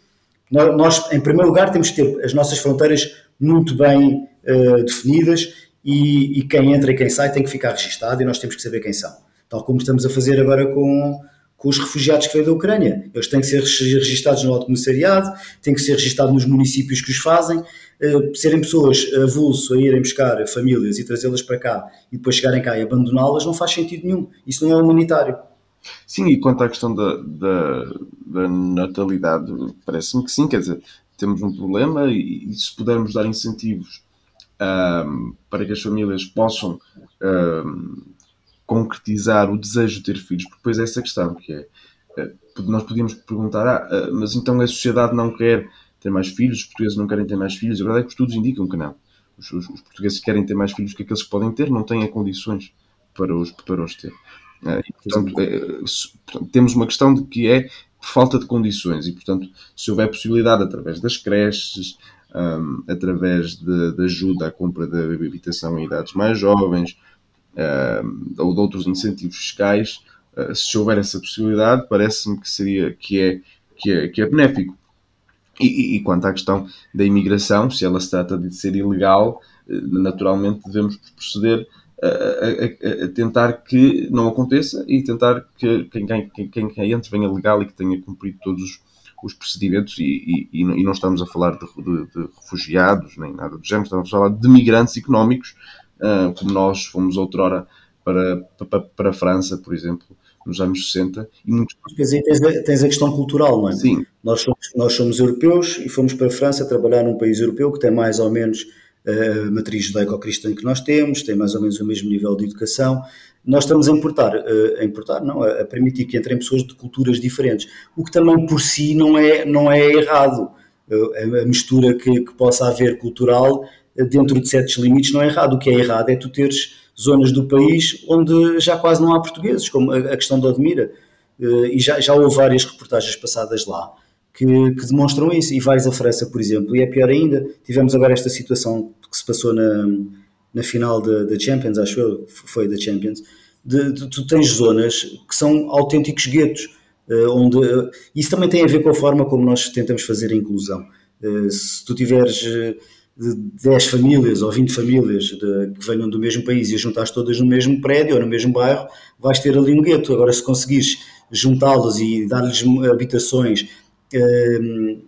Nós, em primeiro lugar, temos que ter as nossas fronteiras muito bem uh, definidas e, e, quem entra e quem sai tem que ficar registado e nós temos que saber quem são. Tal como estamos a fazer agora com, com os refugiados que vêm da Ucrânia. Eles têm que ser registados no Alto Comissariado, têm que ser registados nos municípios que os fazem, serem pessoas avulso a irem buscar famílias e trazê-las para cá e depois chegarem cá e abandoná-las não faz sentido nenhum. Isso não é humanitário. Sim, e quanto à questão da, da, da natalidade, parece-me que sim, quer dizer, temos um problema e, e se pudermos dar incentivos um, para que as famílias possam um, concretizar o desejo de ter filhos, porque depois é essa questão, que é, eh, nós podíamos perguntar, ah, eh, mas então a sociedade não quer ter mais filhos, os portugueses não querem ter mais filhos. A verdade é que os estudos indicam que não. Os, os, os portugueses querem ter mais filhos que aqueles que podem ter, não têm condições para os, para os ter. Eh, e, portanto, é, temos uma questão de que é falta de condições e, portanto, se houver possibilidade através das creches, um, através de, de, ajuda à compra de habitação em idades mais jovens um, ou de outros incentivos fiscais, uh, se houver essa possibilidade, parece-me que seria que é, que é, que é benéfico. E, e, quanto à questão da imigração, se ela se trata de ser ilegal, eh, naturalmente devemos proceder a, a, a, tentar que não aconteça e tentar que quem, quem, quem, quem entre venha legal e que tenha cumprido todos os, os procedimentos e, e, e, não estamos a falar de, de, de, refugiados nem nada do género, estamos a falar de migrantes económicos, uh, como nós fomos outrora para, para, para a França, por exemplo, nos anos 60. E muito... Mas aí tens a, tens a questão cultural, não é? Sim. Nós somos, nós somos europeus e fomos para a França trabalhar num país europeu que tem mais ou menos a matriz judaico-cristã que nós temos, tem mais ou menos o mesmo nível de educação. Nós estamos a importar, a importar não, a permitir que entrem pessoas de culturas diferentes, o que também por si não é, não é errado. A mistura que, que possa haver cultural dentro de certos limites não é errado. O que é errado é tu teres zonas do país onde já quase não há portugueses, como a questão da Odmira. E já, já houve várias reportagens passadas lá que, que, demonstram isso. E vais à França, por exemplo, e é pior ainda. Tivemos agora esta situação que se passou na, na final da Champions, acho eu, foi da Champions. De, de, tu tens zonas que são autênticos guetos. Uh, onde, uh, isso também tem a ver com a forma como nós tentamos fazer a inclusão. Se tu tiveres 10 famílias ou 20 famílias de, que venham do mesmo país e juntares todas no mesmo prédio ou no mesmo bairro, vais ter ali um gueto. Agora, se conseguires juntá-los e dar-lhes habitações ehm,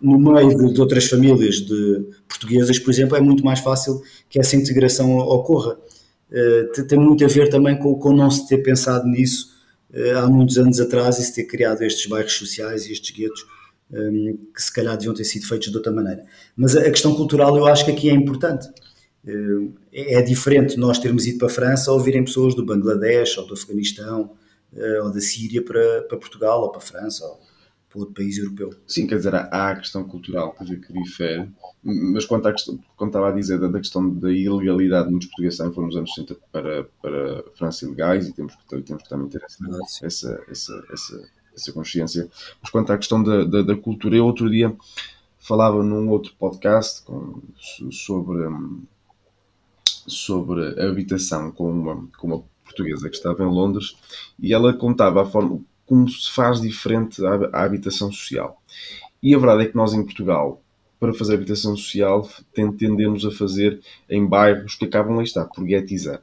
no meio de, de, outras famílias de portuguesas, por exemplo, é muito mais fácil que essa integração ocorra. Uh, tem muito a ver também com, com não se ter pensado nisso há muitos anos atrás e se ter criado estes bairros sociais e estes guetos que se calhar deviam ter sido feitos de outra maneira. Mas a, questão cultural eu acho que aqui é importante. Uh, é diferente nós termos ido para a França ou virem pessoas do Bangladesh ou do Afeganistão uh, ou da Síria para, para Portugal ou para a França ou para outro país europeu. Sim, quer dizer, há a questão cultural que difere, mas quanto, à questão, quando estava a dizer da, questão da ilegalidade de muitos portugueses foram nos anos 60 para, para a França ilegais e temos que, temos que também ter essa, essa, essa, essa essa consciência. Mas quanto à questão da, da, da, cultura, eu outro dia falava num outro podcast com, sobre, sobre a habitação com uma, com uma portuguesa que estava em Londres e ela contava a forma como se faz diferente a, a habitação social. E a verdade é que nós em Portugal, para fazer habitação social, tendemos a fazer em bairros que acabam, a estar por guetizar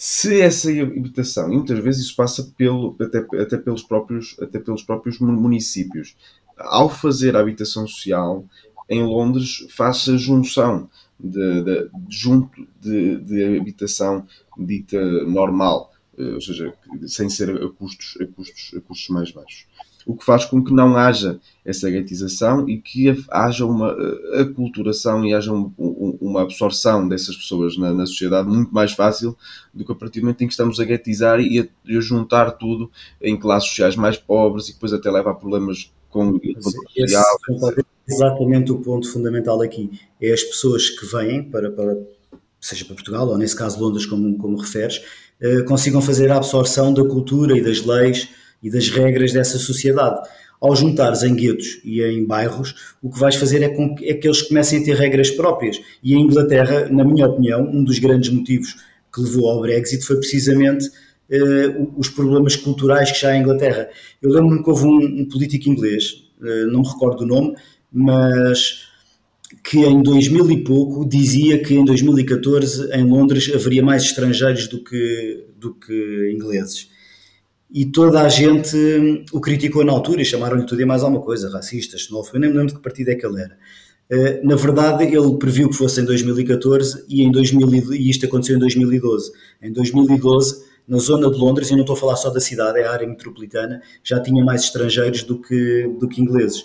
se essa habitação, e muitas vezes isso passa pelo, até, até, pelos próprios, até pelos próprios municípios, ao fazer a habitação social, em Londres faz a junção de, de, de junto de, de, habitação dita normal, eh, ou seja, sem ser a custos, a custos, a custos mais baixos o que faz com que não haja essa gatização e que haja uma aculturação e haja um, um, uma absorção dessas pessoas na, na, sociedade muito mais fácil do que a partir do momento em que estamos a gatizar e a, a juntar tudo em classes sociais mais pobres e depois até leva a problemas com, com social. É exatamente o ponto fundamental aqui. É as pessoas que vêm para, para seja para Portugal ou nesse caso Londres, como, como referes, eh, consigam fazer a absorção da cultura e das leis e das regras dessa sociedade. Ao juntares em guetos e em bairros, o que vais fazer é, com que, é que eles comecem a ter regras próprias. E a Inglaterra, na minha opinião, um dos grandes motivos que levou ao Brexit foi precisamente uh, os problemas culturais que já há em Inglaterra. Eu lembro-me que houve um, um político inglês, uh, não me recordo o nome, mas que em 2000 e pouco dizia que em 2014 em Londres haveria mais estrangeiros do que, do que ingleses e toda a gente hum, o criticou na altura e chamaram-lhe tudo e mais alguma coisa, racista, xenófobo, eu nem me lembro de que partido é que ele era. Uh, na verdade, ele previu que fosse em 2014 e, em 2000, e isto aconteceu em 2012. Em 2012, na zona de Londres, e não estou a falar só da cidade, é a área metropolitana, já tinha mais estrangeiros do que, do que ingleses.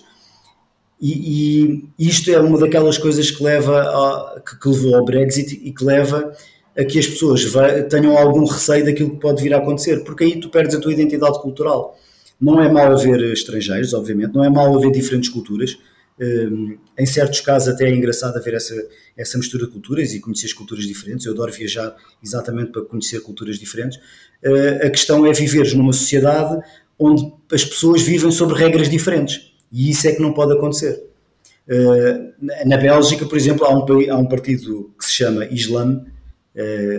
E, e isto é uma daquelas coisas que, leva a, que, que levou ao Brexit e que leva a que as pessoas tenham algum receio daquilo que pode vir a acontecer, porque aí tu perdes a tua identidade cultural. Não é mal haver estrangeiros, obviamente, não é mal haver diferentes culturas. Um, em certos casos até é engraçado haver essa, essa mistura de culturas e conhecer as culturas diferentes. Eu adoro viajar exatamente para conhecer culturas diferentes. Uh, a questão é viveres numa sociedade onde as pessoas vivem sobre regras diferentes e isso é que não pode acontecer. Uh, na Bélgica, por exemplo, há um, há um partido que se chama Islam,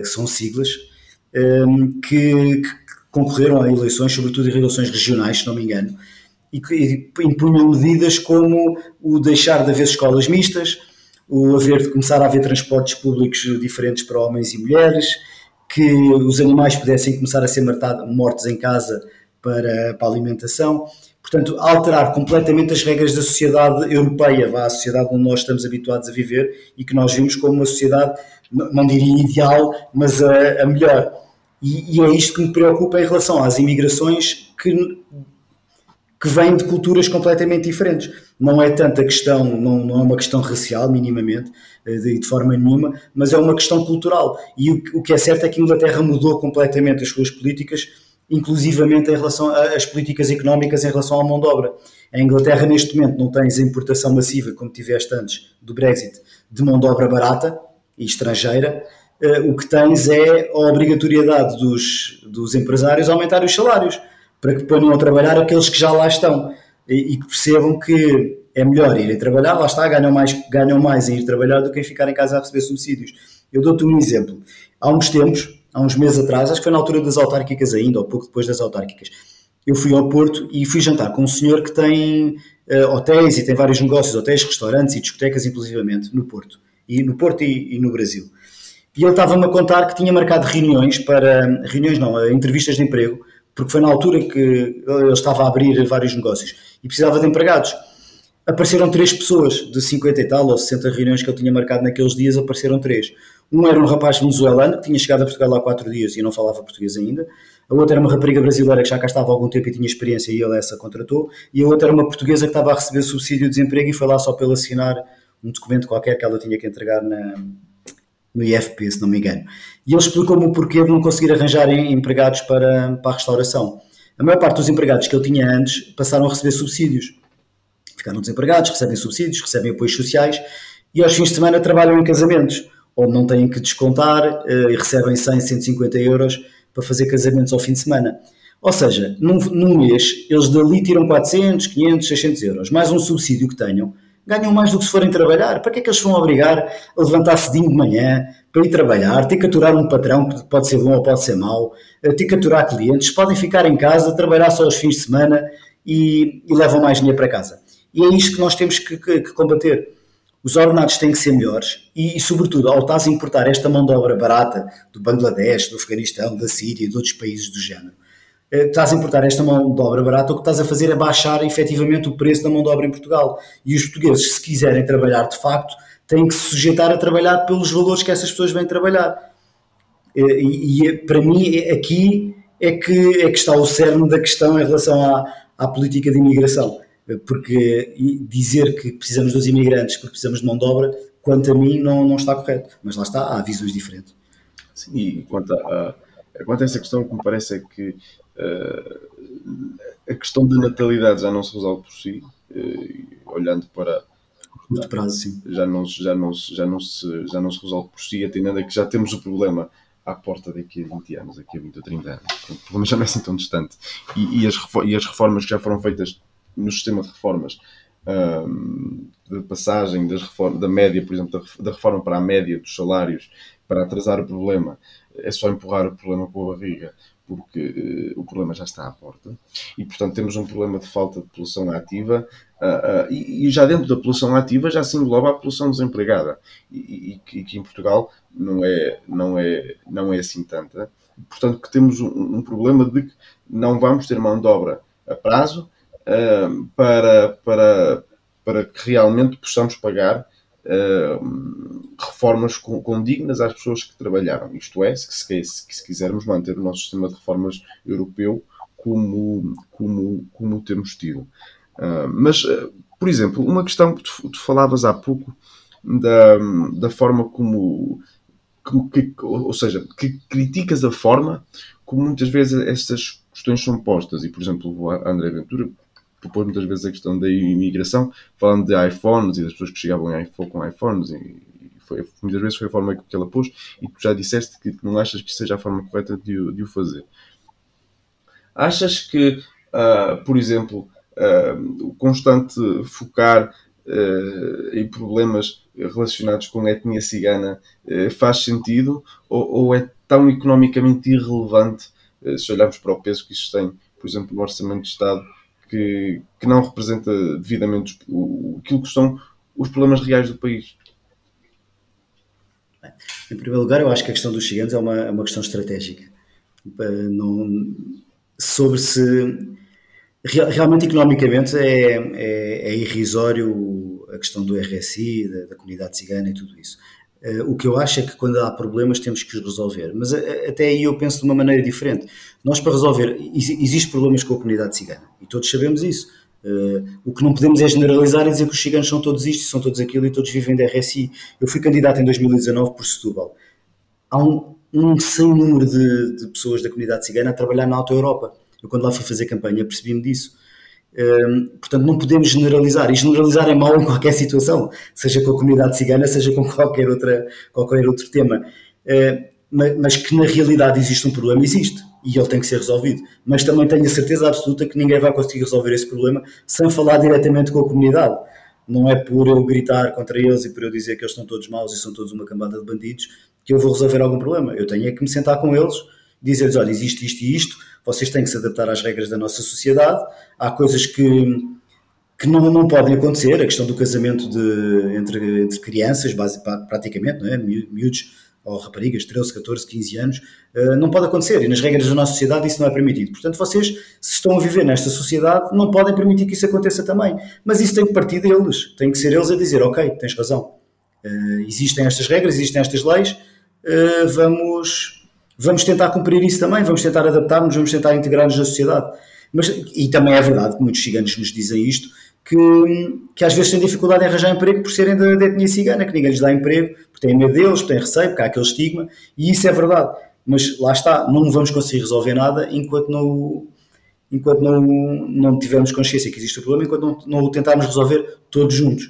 são siglas, ehm, que, que, concorreram a eleições, sobretudo em eleições regionais, se não me engano, e que impunham medidas como o deixar de haver escolas mistas, o haver de começar a haver transportes públicos diferentes para homens e mulheres, que os animais pudessem começar a ser mortos em casa para, para a alimentação. Portanto, alterar completamente as regras da sociedade europeia, vá, a sociedade onde nós estamos habituados a viver e que nós vimos como uma sociedade não diria ideal, mas a, a melhor. E, e, é isto que me preocupa em relação às imigrações que, que vêm de culturas completamente diferentes. Não é tanta questão, não, não é uma questão racial, minimamente, eh, de, de forma nenhuma, mas é uma questão cultural. E o, o, que é certo é que a Inglaterra mudou completamente as suas políticas, inclusivamente em relação às políticas económicas em relação à mão de obra. A Inglaterra, neste momento, não tens a importação massiva, como tiveste antes do Brexit, de mão de obra barata e estrangeira. Uh, o que tens é a obrigatoriedade dos, dos empresários aumentar os salários para que ponham a trabalhar aqueles que já lá estão e, e que percebam que é melhor irem trabalhar, lá está, ganham mais, ganham mais em ir trabalhar do que em ficar em casa a receber subsídios. Eu dou-te um exemplo. Há uns tempos, há uns meses atrás, acho que foi na altura das autárquicas ainda, ou pouco depois das autárquicas, eu fui ao Porto e fui jantar com um senhor que tem uh, hotéis e tem vários negócios, hotéis, restaurantes e discotecas, inclusivamente, no Porto. E no Porto e, e no Brasil. E ele estava-me a contar que tinha marcado reuniões para. reuniões não, eh, entrevistas de emprego porque foi na altura que ele estava a abrir vários negócios e precisava de empregados. Apareceram três pessoas, de 50 e tal ou 60 reuniões que eu tinha marcado naqueles dias, apareceram três. Um era um rapaz venezuelano que tinha chegado a Portugal há quatro dias e não falava português ainda. A outra era uma rapariga brasileira que já cá estava há algum tempo e tinha experiência e ele essa contratou. E a outra era uma portuguesa que estava a receber subsídio de desemprego e foi lá só pelo assinar um documento qualquer que ela tinha que entregar na, no IFP, se não me engano. E ele explicou-me o porquê de não conseguir arranjar empregados para, para a restauração. A maior parte dos empregados que ele tinha antes passaram a receber subsídios. Ficaram desempregados, recebem subsídios, recebem apoios sociais e aos fins de semana trabalham em casamentos, onde não têm que descontar uh, e recebem 100, 150 euros para fazer casamentos ao fim de semana. Ou seja, num, num mês, eles dali tiram 400, 500, 600 euros, mais um subsídio que tenham, ganham mais do que se forem trabalhar. Para que é que eles vão obrigar a levantar cedinho de manhã para ir trabalhar, ter que aturar um patrão que pode ser bom ou pode ser mau, ter que aturar clientes, podem ficar em casa, trabalhar só aos fins de semana e, e levam mais dinheiro para casa. E é isto que nós temos que, que, que combater. Os ordenados têm que ser melhores e, e, sobretudo, ao estás a importar esta mão de obra barata do Bangladesh, do Afeganistão, da Síria e de outros países do género, eh, estás a importar esta mão de obra barata, o que estás a fazer é baixar efetivamente o preço da mão de obra em Portugal. E os portugueses, se quiserem trabalhar de facto, têm que se sujeitar a trabalhar pelos valores que essas pessoas vêm trabalhar. Eh, e, e para mim, aqui é que, é que está o cerne da questão em relação à, à política de imigração. Eh, porque dizer que precisamos dos imigrantes porque precisamos de mão de obra, quanto a mim, não, não está correto. Mas lá está, há visões diferentes. Sim, e quanto a, quanto a essa questão, o que me parece é que uh, a questão da natalidade já não se resolve por si, uh, olhando para curto prazo, sim. Já não, já, não, já, não se, já não se resolve por si, atendendo a que já temos o problema à porta daqui a 20 anos, daqui a 20 ou 30 anos. O problema já não é assim tão distante. E, e, as, e as reformas que já foram feitas no sistema de reformas, um, de passagem das reformas, da média, por exemplo, da, da reforma para a média dos salários, para atrasar o problema, é só empurrar o problema com a barriga porque uh, o problema já está à porta e, portanto, temos um problema de falta de população ativa uh, uh, e, e, já dentro da população ativa já se engloba a população desempregada e, e, e, que em Portugal não é, não é, não é assim tanta. Portanto, que temos um, um problema de que não vamos ter mão de obra a prazo para, para, para que realmente possamos pagar reformas condignas às pessoas que trabalharam. Isto é, se, se, se, quisermos manter o nosso sistema de reformas europeu como, como, como temos tido. Uh, mas, uh, por exemplo, uma questão que tu, tu, falavas há pouco da, da forma como, como que, ou seja, que criticas a forma como muitas vezes estas questões são postas. E, por exemplo, o André Ventura propôs muitas vezes a questão da imigração, falando de iPhones e das pessoas que chegavam com iPhones e foi, muitas vezes foi a forma que ela pôs e tu já disseste que não achas que seja a forma correta de, de o fazer. Achas que, uh, por exemplo, uh, o constante focar uh, em problemas relacionados com a etnia cigana faz sentido ou, ou, é tão economicamente irrelevante se olharmos para o peso que isso tem, por exemplo, no Orçamento de Estado, que, que não representa devidamente o, aquilo que são os problemas reais do país? Em primeiro lugar, eu acho que a questão dos ciganos é uma, é uma questão estratégica. Não, sobre se. Realmente, economicamente, é, é, é irrisório a questão do RSI, da, da, comunidade cigana e tudo isso. Uh, o que eu acho é que quando há problemas temos que os resolver. Mas uh, até aí eu penso de uma maneira diferente. Nós, para resolver, ex existem problemas com a comunidade cigana e todos sabemos isso. Uh, o que não podemos é generalizar e dizer que os ciganos são todos isto, são todos aquilo e todos vivem da RSI. Eu fui candidato em 2019 por Setúbal. Há um, um sem número de, de, pessoas da comunidade cigana a trabalhar na Auto Europa. Eu, quando lá fui fazer campanha, percebi-me disso. Uh, portanto, não podemos generalizar. E generalizar é mau em qualquer situação, seja com a comunidade cigana, seja com qualquer, outra, qualquer outro tema. Uh, mas, mas que na realidade existe um problema, existe e ele tem que ser resolvido. Mas também tenho a certeza absoluta que ninguém vai conseguir resolver esse problema sem falar diretamente com a comunidade. Não é por eu gritar contra eles e por eu dizer que eles estão todos maus e são todos uma cambada de bandidos que eu vou resolver algum problema. Eu tenho é que me sentar com eles, dizer-lhes: olha, existe isto e isto, vocês têm que se adaptar às regras da nossa sociedade, há coisas que, que não, não podem acontecer, a questão do casamento de, entre, entre crianças, base, praticamente, não é? miúdos ou raparigas, 13, 14, 15 anos, uh, não pode acontecer e nas regras da nossa sociedade isso não é permitido. Portanto, vocês, se estão a viver nesta sociedade, não podem permitir que isso aconteça também. Mas isso tem que partir deles, tem que ser eles a dizer: Ok, tens razão, uh, existem estas regras, existem estas leis, uh, vamos, vamos tentar cumprir isso também, vamos tentar adaptar-nos, vamos tentar integrar-nos na sociedade. Mas, e também é verdade que muitos ciganos nos dizem isto, que, que às vezes têm dificuldade em arranjar emprego por serem da, da etnia cigana, que ninguém lhes dá emprego, porque têm medo deles, porque têm receio, porque há aquele estigma, e isso é verdade. Mas lá está, não vamos conseguir resolver nada enquanto não, enquanto não, não tivermos consciência que existe o problema, enquanto não, não o tentarmos resolver todos juntos.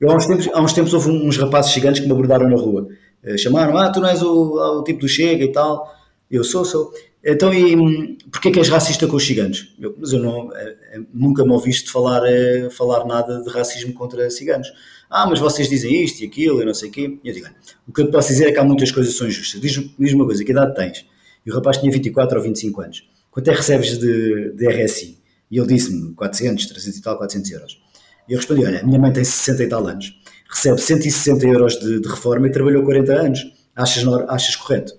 Eu, há, uns tempos, há uns tempos houve uns rapazes gigantes que me abordaram na rua. Eh, chamaram, ah, tu não és o, o tipo do Chega e tal. Eu sou, sou. Então, e porquê é que és racista com os ciganos? Eu, mas eu não, é, é, nunca me ouviste falar, falar nada de racismo contra ciganos. Ah, mas vocês dizem isto e aquilo e não sei o quê. Eu digo, o que eu te posso dizer é que há muitas coisas que são injustas. Diz-me diz uma coisa, que idade tens? E o rapaz tinha 24 ou 25 anos. Quanto é que recebes de, de RSI? E ele disse-me 400, 300 e tal, 400 euros. E eu respondi, olha, minha mãe tem 60 e tal anos, recebe 160 euros de, de reforma e trabalhou 40 anos. Achas, achas correto?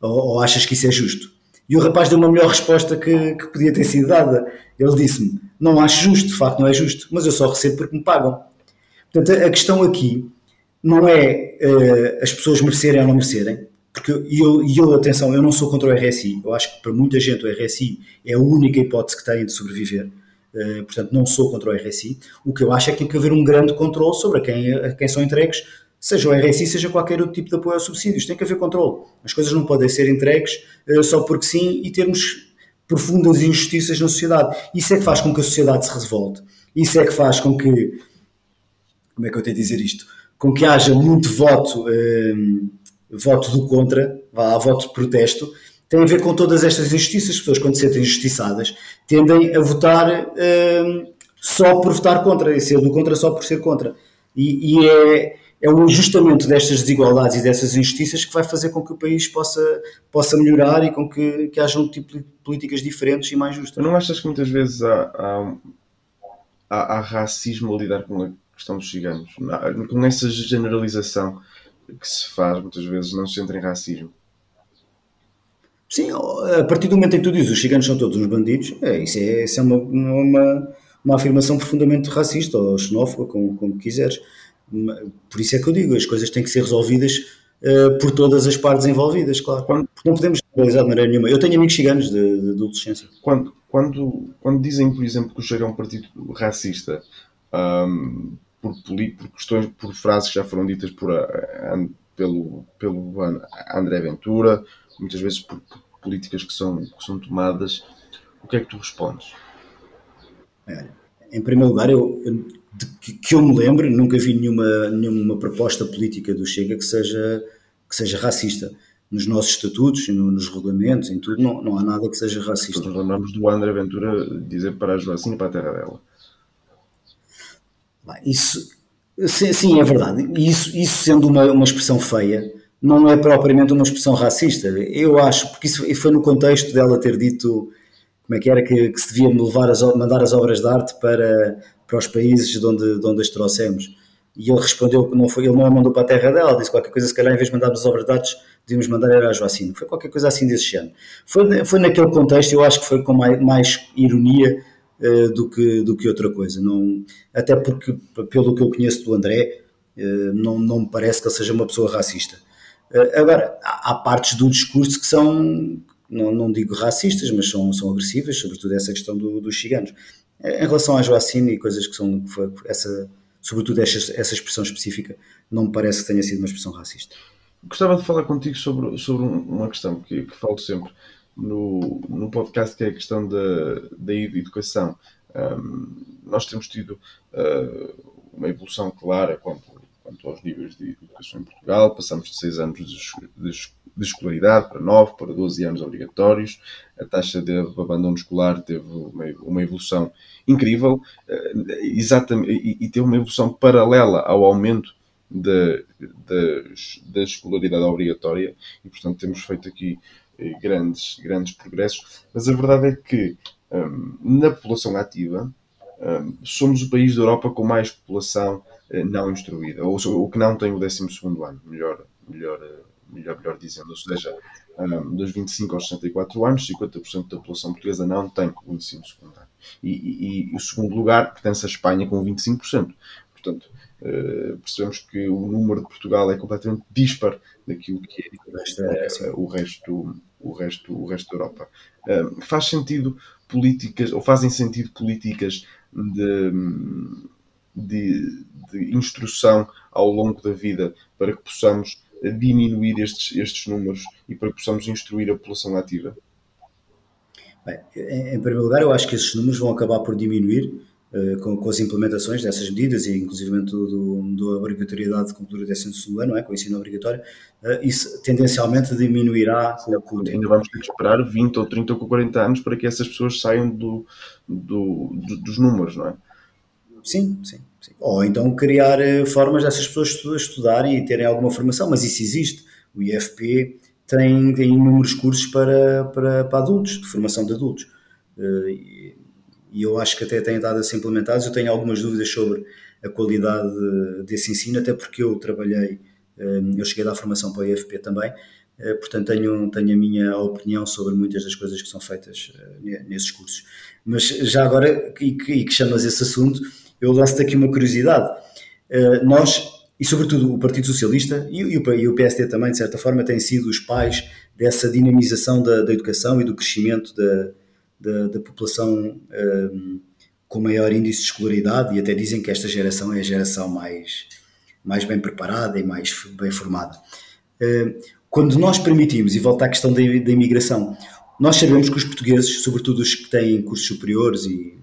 Ou, ou achas que isso é justo? E o rapaz deu uma melhor resposta que, que podia ter sido dada. Ele disse-me: Não acho justo, de facto não é justo, mas eu só recebo porque me pagam. Portanto, a questão aqui não é uh, as pessoas merecerem ou não merecerem, porque eu, eu, atenção, eu não sou contra o RSI. Eu acho que para muita gente o RSI é a única hipótese que têm de sobreviver. Uh, portanto, não sou contra o RSI. O que eu acho é que tem que haver um grande controle sobre a quem, a quem são entregues seja o RSI, seja qualquer outro tipo de apoio a subsídios. Tem que haver controle. As coisas não podem ser entregues uh, só porque sim e termos profundas injustiças na sociedade. Isso é que faz com que a sociedade se revolte. Isso é que faz com que. Como é que eu tenho a dizer isto? Com que haja muito voto, uh, voto do contra, vá, voto de protesto. Tem a ver com todas estas injustiças. As pessoas, quando se sentem injustiçadas, tendem a votar uh, só por votar contra e ser do contra só por ser contra. E, e é é o ajustamento destas desigualdades e dessas injustiças que vai fazer com que o país possa, possa melhorar e com que, que haja um tipo de políticas diferentes e mais justas. Não achas que muitas vezes há, há, há, há racismo a lidar com a questão dos ciganos? Com essa generalização que se faz, muitas vezes não se entra em racismo. Sim, a partir do momento em que tu dizes os ciganos são todos uns bandidos, é, isso é, isso é uma, uma, uma afirmação profundamente racista ou xenófoba, como, como quiseres. Por isso é que eu digo, as coisas têm que ser resolvidas uh, por todas as partes envolvidas, claro. Quando, não podemos generalizar de maneira nenhuma. Eu tenho amigos ciganos de, de adolescência. Quando, quando, quando dizem, por exemplo, que o Chega é um partido racista, um, por, por, questões, por frases que já foram ditas por, uh, pelo, pelo André Ventura, muitas vezes por, políticas que são, que são tomadas, o que é que tu respondes? É, em primeiro lugar, eu, eu que, que, eu me lembro, nunca vi nenhuma, nenhuma proposta política do Chega que seja, que seja racista. Nos nossos estatutos, nos regulamentos, em tudo, não, não há nada que seja racista. Nós lembramos do André Ventura dizer para a Joacine para a terra dela. Isso, sim, é verdade. Isso, isso sendo uma, uma expressão feia, não é propriamente uma expressão racista. Eu acho, porque isso foi no contexto dela ter dito como é que era que, que se devia levar as, mandar as obras de arte para, para os países de onde, de onde as trouxemos. E ele respondeu que não foi, ele não a mandou para a terra dela, disse qualquer coisa, se calhar em vez de mandarmos as obras de arte, devíamos mandar era a Joacine. Foi qualquer coisa assim desse género. Foi, foi naquele contexto, eu acho que foi com mais, mais ironia uh, do, que, do que outra coisa. Não, até porque, pelo que eu conheço do André, não, não me parece que ele seja uma pessoa racista. Agora, há, partes do discurso que são, não, não digo racistas, mas são, são agressivas, sobretudo essa questão do, dos ciganos. Em relação à Joacine e coisas que são, essa, sobretudo essa, essa expressão específica, não me parece que tenha sido uma expressão racista. Gostava de falar contigo sobre, sobre uma questão que, que falo sempre no, no podcast, que é a questão da, da educação. Um, nós temos tido uh, uma evolução clara quanto, quanto aos níveis de educação em Portugal. Passamos de 6 anos de, de, de escolaridade para 9, para 12 anos obrigatórios. A taxa de abandono escolar teve uma, evolução incrível uh, exatamente, e, teve uma evolução paralela ao aumento da, da, escolaridade obrigatória e, portanto, temos feito aqui eh, grandes, grandes progressos. Mas a verdade é que um, na população ativa um, somos o país da Europa com mais população não instruída, ou o que não tem o 12 ano, melhor, melhor, uh, melhor, melhor dizendo. Ou seja, um, dos 25 aos 64 anos, 50% da população portuguesa não tem o ensino secundário. E, e, e o segundo lugar pertence à Espanha com 25%. Portanto, uh, percebemos que o número de Portugal é completamente dispar daquilo que é uh, o, resto, o, resto, o resto da Europa. Uh, faz sentido políticas, ou fazem sentido políticas de, de, de, instrução ao longo da vida para que possamos diminuir estes, estes números e para que possamos instruir a população ativa? Bem, em primeiro lugar, eu acho que esses números vão acabar por diminuir uh, com, com, as implementações dessas medidas e inclusive do, do, da obrigatoriedade de concluir o 12 ano, é, com o ensino obrigatório, uh, isso tendencialmente diminuirá com, com o tempo. Ainda vamos ter que esperar 20 ou 30 ou 40 anos para que essas pessoas saiam do, do, do dos números, não é? Sim, sim, sim. Ou então criar uh, formas dessas pessoas estudarem e terem alguma formação, mas isso existe. O IFP tem, tem inúmeros cursos para, para, para adultos, de formação de adultos. Uh, e eu acho que até têm estado a ser implementados. Eu tenho algumas dúvidas sobre a qualidade desse ensino, até porque eu trabalhei, hum, eu cheguei da formação para o IFP também, eh, portanto tenho, tenho a minha opinião sobre muitas das coisas que são feitas eh, nesses cursos. Mas já agora, e que, e que chamas esse assunto, eu lanço-te aqui uma curiosidade. Eh, nós, e sobretudo o Partido Socialista e, o, PSD também, de certa forma, têm sido os pais dessa dinamização da, da educação e do crescimento da, da, da população um, com maior índice de escolaridade e até dizem que esta geração é a geração mais, mais bem preparada e mais bem formada. Uh, quando nós permitimos, e volta à questão da, da imigração, nós sabemos que os portugueses, sobretudo os que têm cursos superiores e,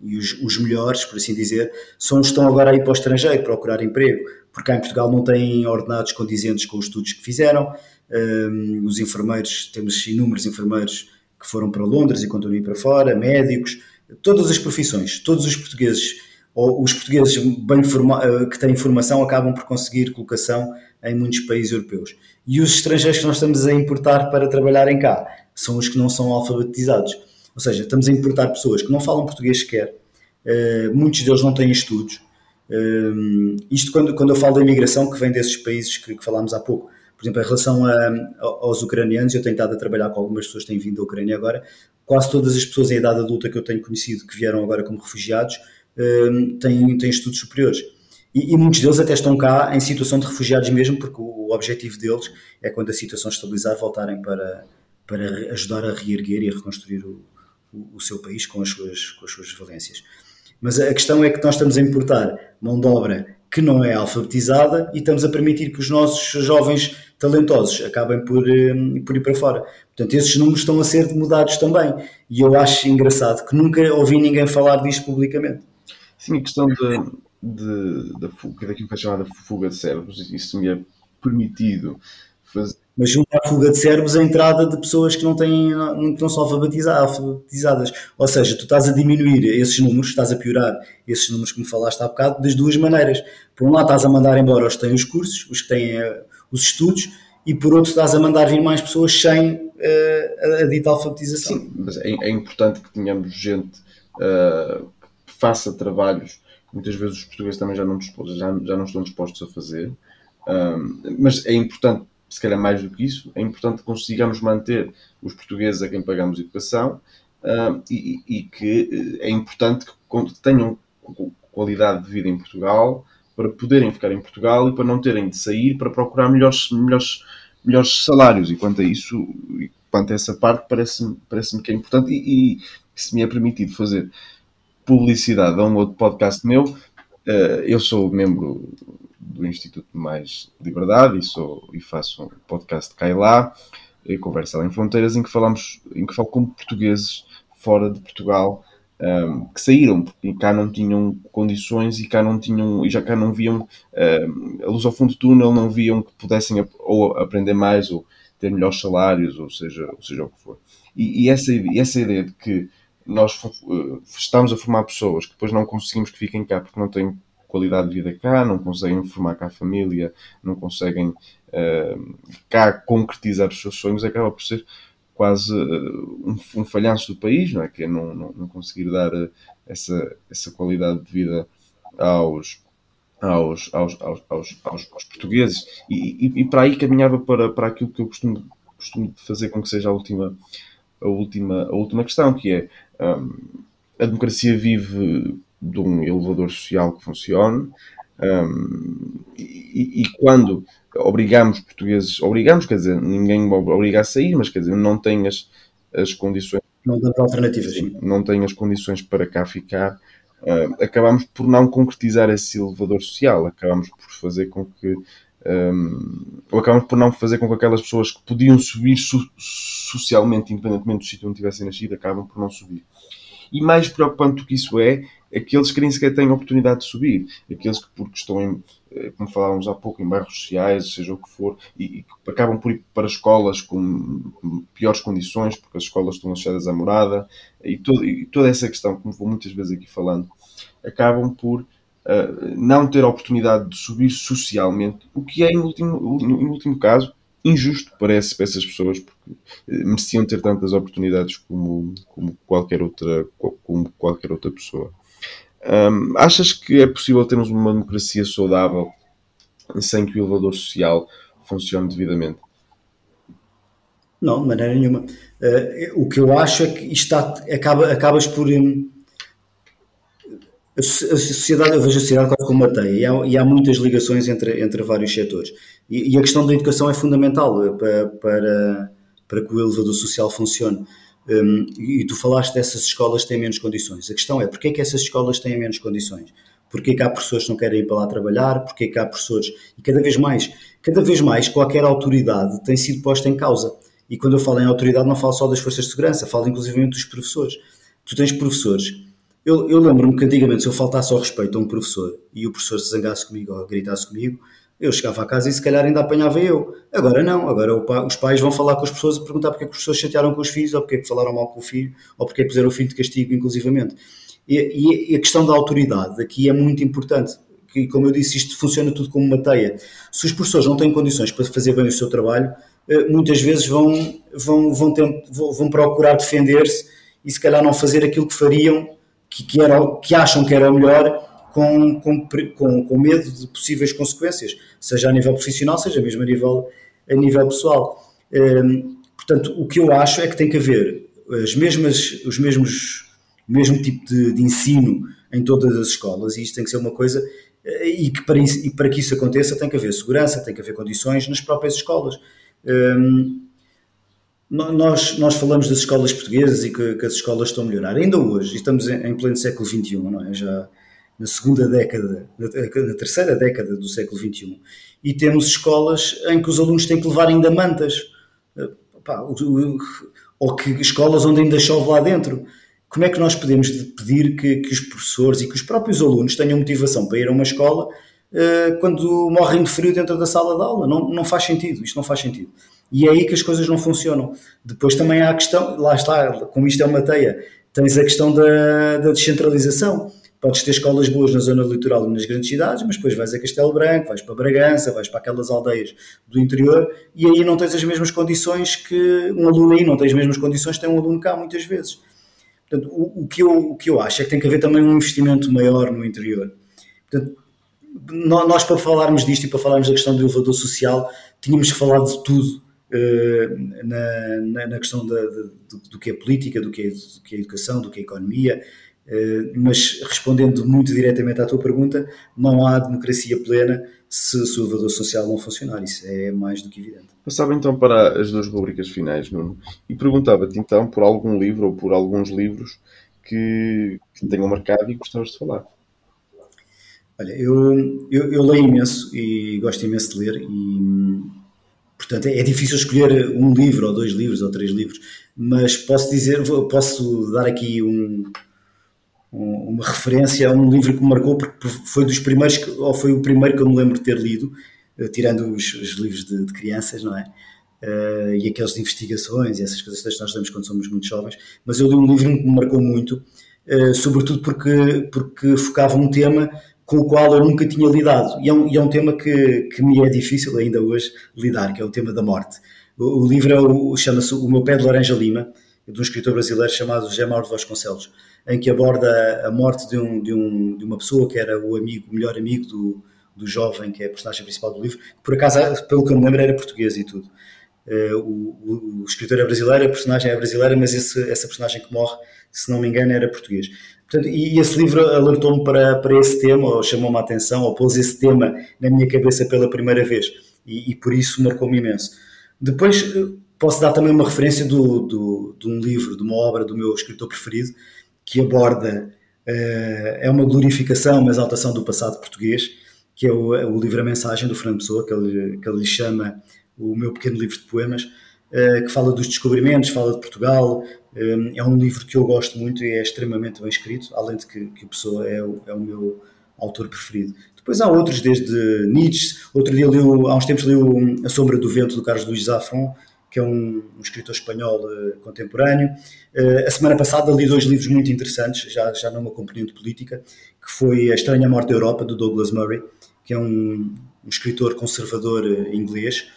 e os, os, melhores, por assim dizer, são os que estão agora a ir para o estrangeiro procurar emprego, porque cá em Portugal não têm ordenados condizentes com os estudos que fizeram. Um, os enfermeiros, temos inúmeros enfermeiros que foram para Londres e continuam para fora, médicos, todas as profissões, todos os portugueses, ou os portugueses bem eh, que têm formação acabam por conseguir colocação em muitos países europeus. E os estrangeiros que nós estamos a importar para trabalharem cá são os que não são alfabetizados. Ou seja, estamos a importar pessoas que não falam português sequer, uh, muitos deles não têm estudos. Uh, isto quando, quando eu falo da imigração que vem desses países que, que falámos há pouco. Por exemplo, em relação a, aos ucranianos, eu tenho estado a trabalhar com algumas pessoas que têm vindo da Ucrânia agora. Quase todas as pessoas em idade adulta que eu tenho conhecido que vieram agora como refugiados um, têm, têm estudos superiores. E, e, muitos deles até estão cá em situação de refugiados mesmo, porque o, o objetivo deles é, quando a situação estabilizar, voltarem para, para ajudar a reerguer e a reconstruir o, o, seu país com as, suas, com as suas valências. Mas a questão é que nós estamos a importar mão de obra que não é alfabetizada e estamos a permitir que os nossos jovens talentosos acabem por, hum, por ir para fora. Portanto, esses números estão a ser mudados também. E eu acho engraçado que nunca ouvi ninguém falar disto publicamente. Sim, a questão de, de, da fuga, daquilo que é chamada fuga de cérebros, isso me é permitido fazer. Mas junto à fuga de cérebros, a entrada de pessoas que não, têm, não, não são alfabetizadas. Ou seja, tu estás a diminuir esses números, estás a piorar esses números que me falaste há bocado, das duas maneiras. Por um lado, estás a mandar embora os que têm os cursos, os que têm eh, os estudos e por outro estás a mandar vir mais pessoas sem uh, a dita alfabetização. Sim, mas é, é importante que tenhamos gente uh, que faça trabalhos que muitas vezes os portugueses também já não, já, já não estão dispostos a fazer, uh, mas é importante, se calhar mais do que isso, é importante que consigamos manter os portugueses a quem pagamos educação e, e, que é importante que tenham qualidade de vida em Portugal para poderem ficar em Portugal e para não terem de sair para procurar melhores, melhores, melhores salários. E quanto a isso, quanto a essa parte, parece-me parece que é importante. E, e se me é permitido fazer publicidade a um outro podcast meu, eh, eu sou membro do Instituto Mais Liberdade e, sou, e faço um podcast Cai Lá, e Conversa Além Fronteiras, em que falamos, em que falo com portugueses fora de Portugal um, que saíram, porque cá não tinham condições e cá não tinham, e já cá não viam um, a luz ao fundo do túnel, não viam que pudessem ou aprender mais ou ter melhores salários, ou seja, ou seja o que for. E, e essa, essa ideia de que nós uh, estamos a formar pessoas que depois não conseguimos que fiquem cá porque não têm qualidade de vida cá, não conseguem formar cá a família, não conseguem uh, cá concretizar os seus sonhos, acaba por ser quase uh, um, um, falhanço do país, não é? Que é não, não, não conseguir dar uh, essa, essa qualidade de vida aos, aos, aos, aos, aos, aos portugueses. E, e, e, para aí caminhava para, para aquilo que eu costumo, costumo fazer com que seja a última, a última, a última questão, que é um, a democracia vive de um elevador social que funcione um, e, e, quando obrigamos portugueses, obrigamos, quer dizer, ninguém obriga a sair, mas quer dizer, não tem as, as condições. Não alternativas. Não tem as condições para cá ficar. Uh, acabamos por não concretizar esse elevador social, acabamos por fazer com que. Um, ou acabamos por não fazer com que aquelas pessoas que podiam subir so socialmente, independentemente do sítio onde tivessem nascido, acabam por não subir. E mais preocupante do que isso é, aqueles que nem sequer têm oportunidade de subir, aqueles que, porque estão em, eh, como falávamos há pouco, em bairros sociais, seja o que for, e, e acabam por ir para escolas com piores condições, porque as escolas estão associadas à morada, e, todo, e toda essa questão, como vou muitas vezes aqui falando, acabam por uh, não ter a oportunidade de subir socialmente, o que é, em último, em último caso, injusto, parece, para essas pessoas, porque eh, mereciam ter tantas oportunidades como, como, qualquer, outra, como qualquer outra pessoa. Um, achas que é possível termos uma democracia saudável sem que o elevador social funcione devidamente? Não, de maneira nenhuma. Uh, o que eu acho é que está, acaba, acabas por. Um, a, sociedade, eu vejo a sociedade quase como uma teia e há, e há muitas ligações entre, entre vários setores. E, e, a questão da educação é fundamental eh, para, para, para que o elevador social funcione. Um, e tu falaste dessas escolas que têm menos condições. A questão é, porquê é que essas escolas têm menos condições? Porquê que há professores que não querem ir para lá trabalhar? Porquê que há professores... E cada vez mais, cada vez mais, qualquer autoridade tem sido posta em causa. E quando eu falo em autoridade, não falo só das forças de segurança, falo inclusive dos professores. Tu tens professores... Eu, eu lembro-me que antigamente, se eu faltasse ao respeito a um professor e o professor se zangasse comigo ou gritasse comigo, eu chegava a casa e se calhar ainda apanhava eu. Agora não, agora os pais vão falar com as pessoas e perguntar porque é que os pessoas chatearam com os filhos, ou porque é que falaram mal com o filho, ou porque é que puseram o filho de castigo, inclusivamente. E, e a questão da autoridade aqui é muito importante. Que, como eu disse, isto funciona tudo como uma teia. Se os professores não têm condições para fazer bem o seu trabalho, eh, muitas vezes vão, vão, vão, ter, vão procurar defender-se e se calhar não fazer aquilo que fariam, que, que, era, que acham que era o melhor, com, com, com, medo de possíveis consequências, seja a nível profissional, seja mesmo a nível, a nível pessoal. Um, portanto, o que eu acho é que tem que haver as mesmas, os mesmos, o mesmo tipo de, de ensino em todas as escolas, e isto tem que ser uma coisa eh, e que para isso, e para que isso aconteça tem que haver segurança, tem que haver condições nas próprias escolas. Um, nós, nós falamos das escolas portuguesas e que, que, as escolas estão a melhorar. Ainda hoje, estamos em, em pleno século XXI, não é? Já, na segunda década, na, terceira década do século XXI, e temos escolas em que os alunos têm que levar ainda mantas, eh, ou que escolas onde ainda chove lá dentro. Como é que nós podemos pedir que, que os professores e que os próprios alunos tenham motivação para ir a uma escola uh, quando morrem de frio dentro da sala de aula? Não, não faz sentido, isto não faz sentido. E é aí que as coisas não funcionam. Depois também há a questão, lá está, como isto é uma teia, tens a questão da, da descentralização podes ter escolas boas na zona litoral e nas grandes cidades, mas depois vais a Castelo Branco, vais para Bragança, vais para aquelas aldeias do interior e aí não tens as mesmas condições que um aluno aí não tem as mesmas condições que tem um aluno cá muitas vezes. Portanto, o, o, que eu, o que eu acho é que tem que haver também um investimento maior no interior. Portanto, nós para falarmos disto e para falarmos da questão do elevador social, tínhamos que falar de tudo uh, na, na, na, questão da, do, do, que é política, do que é, do que é educação, do que é economia, Mas respondendo muito diretamente à tua pergunta, não há democracia plena se o elevador social não funcionar. Isso é mais do que evidente. Passava então para as duas rubricas finais, Nuno, e perguntava-te então por algum livro ou por alguns livros que, que tenham marcado e gostavas de falar. Olha, eu, eu, eu, leio imenso e gosto imenso de ler e, portanto, é, é difícil escolher um livro ou dois livros ou três livros, mas posso dizer, posso dar aqui um, uma referência a um livro que me marcou porque foi dos primeiros, ou foi o primeiro que eu me lembro de ter lido, eh, tirando os, os livros de, de, crianças, não é? Uh, e aqueles de investigações e essas coisas que nós lemos quando somos muito jovens, mas eu li um livro que me marcou muito, uh, sobretudo porque, porque focava um tema com o qual eu nunca tinha lidado, e é um, e é um tema que, que me é difícil ainda hoje lidar, que é o tema da morte. O, o livro é chama-se O Meu Pé de Laranja Lima, de um escritor brasileiro chamado José Mauro Vasconcelos em que aborda a morte de, um, de, um, de uma pessoa que era o amigo, o melhor amigo do, do jovem, que é a personagem principal do livro, que por acaso, pelo que eu me lembro, era português e tudo. Uh, o, o, escritor é brasileiro, a personagem é brasileira, mas esse, essa personagem que morre, se não me engano, era português. Portanto, e esse livro alertou-me para, para esse tema, ou chamou-me a atenção, ou pôs esse tema na minha cabeça pela primeira vez, e, e por isso marcou-me imenso. Depois, eh, posso dar também uma referência do, do, de um livro, de uma obra do meu escritor preferido, que aborda, uh, é uma glorificação, uma exaltação do passado português, que é o, o livro A Mensagem do Fernando Pessoa, que ele, que ele chama o meu pequeno livro de poemas, uh, que fala dos descobrimentos, fala de Portugal. Um, é um livro que eu gosto muito e é extremamente bem escrito, além de que, que Pessoa é o, é o meu autor preferido. Depois há outros, desde Nietzsche, outro dia li, há uns tempos li A Sombra do Vento, do Carlos Luís Zafron, que é um, um escritor espanhol uh, contemporâneo. Uh, a semana passada li dois livros muito interessantes, já, já numa componente política, que foi A Estranha Morte da Europa, do Douglas Murray, que é um, um escritor conservador uh, inglês.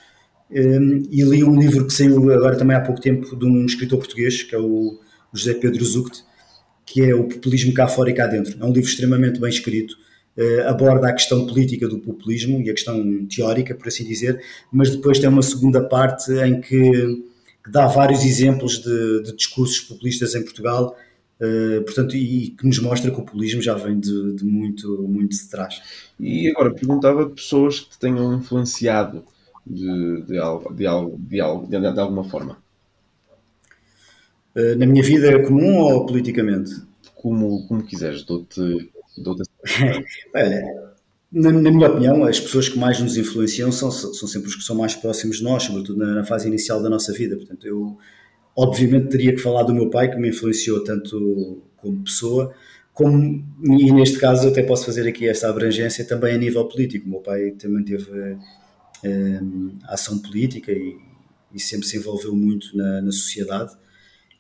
Um, e li um livro que saiu agora também há pouco tempo de um escritor português, que é o José Pedro Zuct, que é O Populismo Cá Fora e Cá Dentro. É um livro extremamente bem escrito, aborda a questão política do populismo e a questão teórica, por assim dizer, mas depois tem uma segunda parte em que, dá vários exemplos de, de, discursos populistas em Portugal, uh, portanto, e, que nos mostra que o populismo já vem de, de muito, muito de trás. E agora, perguntava pessoas que te tenham influenciado de, de, algo, de, algo, de, algo, de, de alguma forma. Uh, na minha vida comum ou politicamente? Como, como quiseres, dou-te Olha, na, na, minha opinião, as pessoas que mais nos influenciam são, são sempre os que são mais próximos de nós, sobretudo na, na, fase inicial da nossa vida. Portanto, eu obviamente teria que falar do meu pai, que me influenciou tanto como pessoa, como, e neste caso até posso fazer aqui esta abrangência também a nível político. O meu pai também teve um, ação política e, e, sempre se envolveu muito na, na sociedade.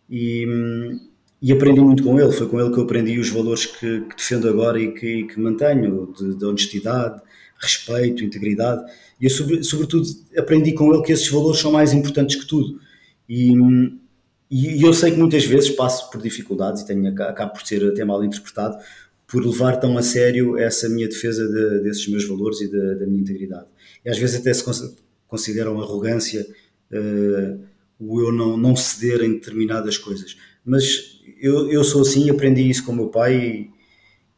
E, hum, e aprendi muito com ele. Foi com ele que eu aprendi os valores que, que defendo agora e que, que mantenho, de, de, honestidade, respeito, integridade. E eu, sobre, sobretudo, aprendi com ele que esses valores são mais importantes que tudo. E, e eu sei que muitas vezes passo por dificuldades e tenho, acabo por ser até mal interpretado por levar tão a sério essa minha defesa de, desses meus valores e de, da minha integridade. E às vezes até se consideram arrogância uh, o eu não, não ceder em determinadas coisas. Mas eu, eu sou assim, aprendi isso com o meu pai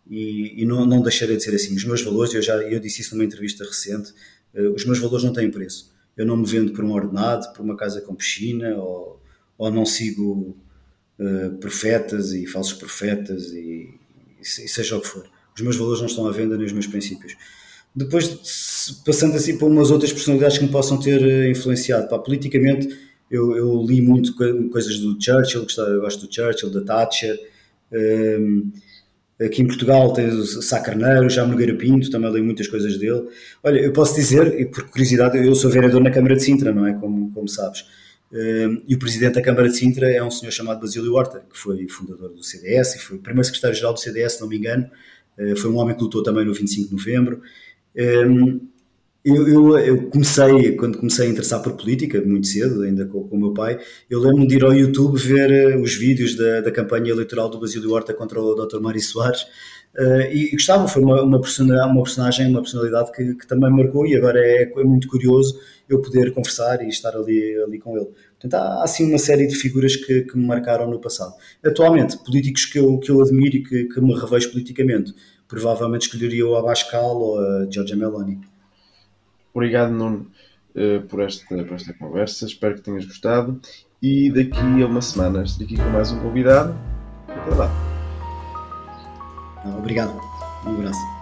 e, e, não, não deixarei de ser assim. Os meus valores, eu já eu disse isso numa entrevista recente, uh, os meus valores não têm preço. Eu não me vendo por um ordenado, por uma casa com piscina, ou, ou não sigo uh, profetas e falsos profetas e, e, seja o que for. Os meus valores não estão à venda nem os meus princípios. Depois, passando assim para umas outras personalidades que me possam ter eh, influenciado, pá, politicamente eu, eu li muito coisas do Churchill, eu gosto do Churchill, da Thatcher. Um, aqui em Portugal tem o Sá Carneiro, já Nogueira Pinto, também li muitas coisas dele. Olha, eu posso dizer, e por curiosidade, eu sou vereador na Câmara de Sintra, não é? Como, como sabes. Um, e o presidente da Câmara de Sintra é um senhor chamado Basílio Horta, que foi fundador do CDS e foi o primeiro secretário-geral do CDS, se não me engano. Uh, foi um homem que lutou também no 25 de novembro. Um, eu, eu, eu, comecei, quando comecei a interessar por política, muito cedo, ainda com, com o meu pai, eu lembro-me de ir ao YouTube ver uh, os vídeos da, da campanha eleitoral do Basílio Horta contra o Dr. Mário Soares uh, e, gostava, foi uma, uma, personagem, uma personagem, uma personalidade que, que também marcou e agora é, é, muito curioso eu poder conversar e estar ali, ali com ele. Portanto, há assim uma série de figuras que, que me marcaram no passado. Atualmente, políticos que eu, que eu admiro e que, que me revejo politicamente, provavelmente escolheria o Abascal ou a Giorgia Meloni. Obrigado, Nuno, eh, por esta, por esta conversa. Espero que tenhas gostado. E daqui a umas semanas, daqui com mais um convidado. Até lá. Obrigado. Um abraço.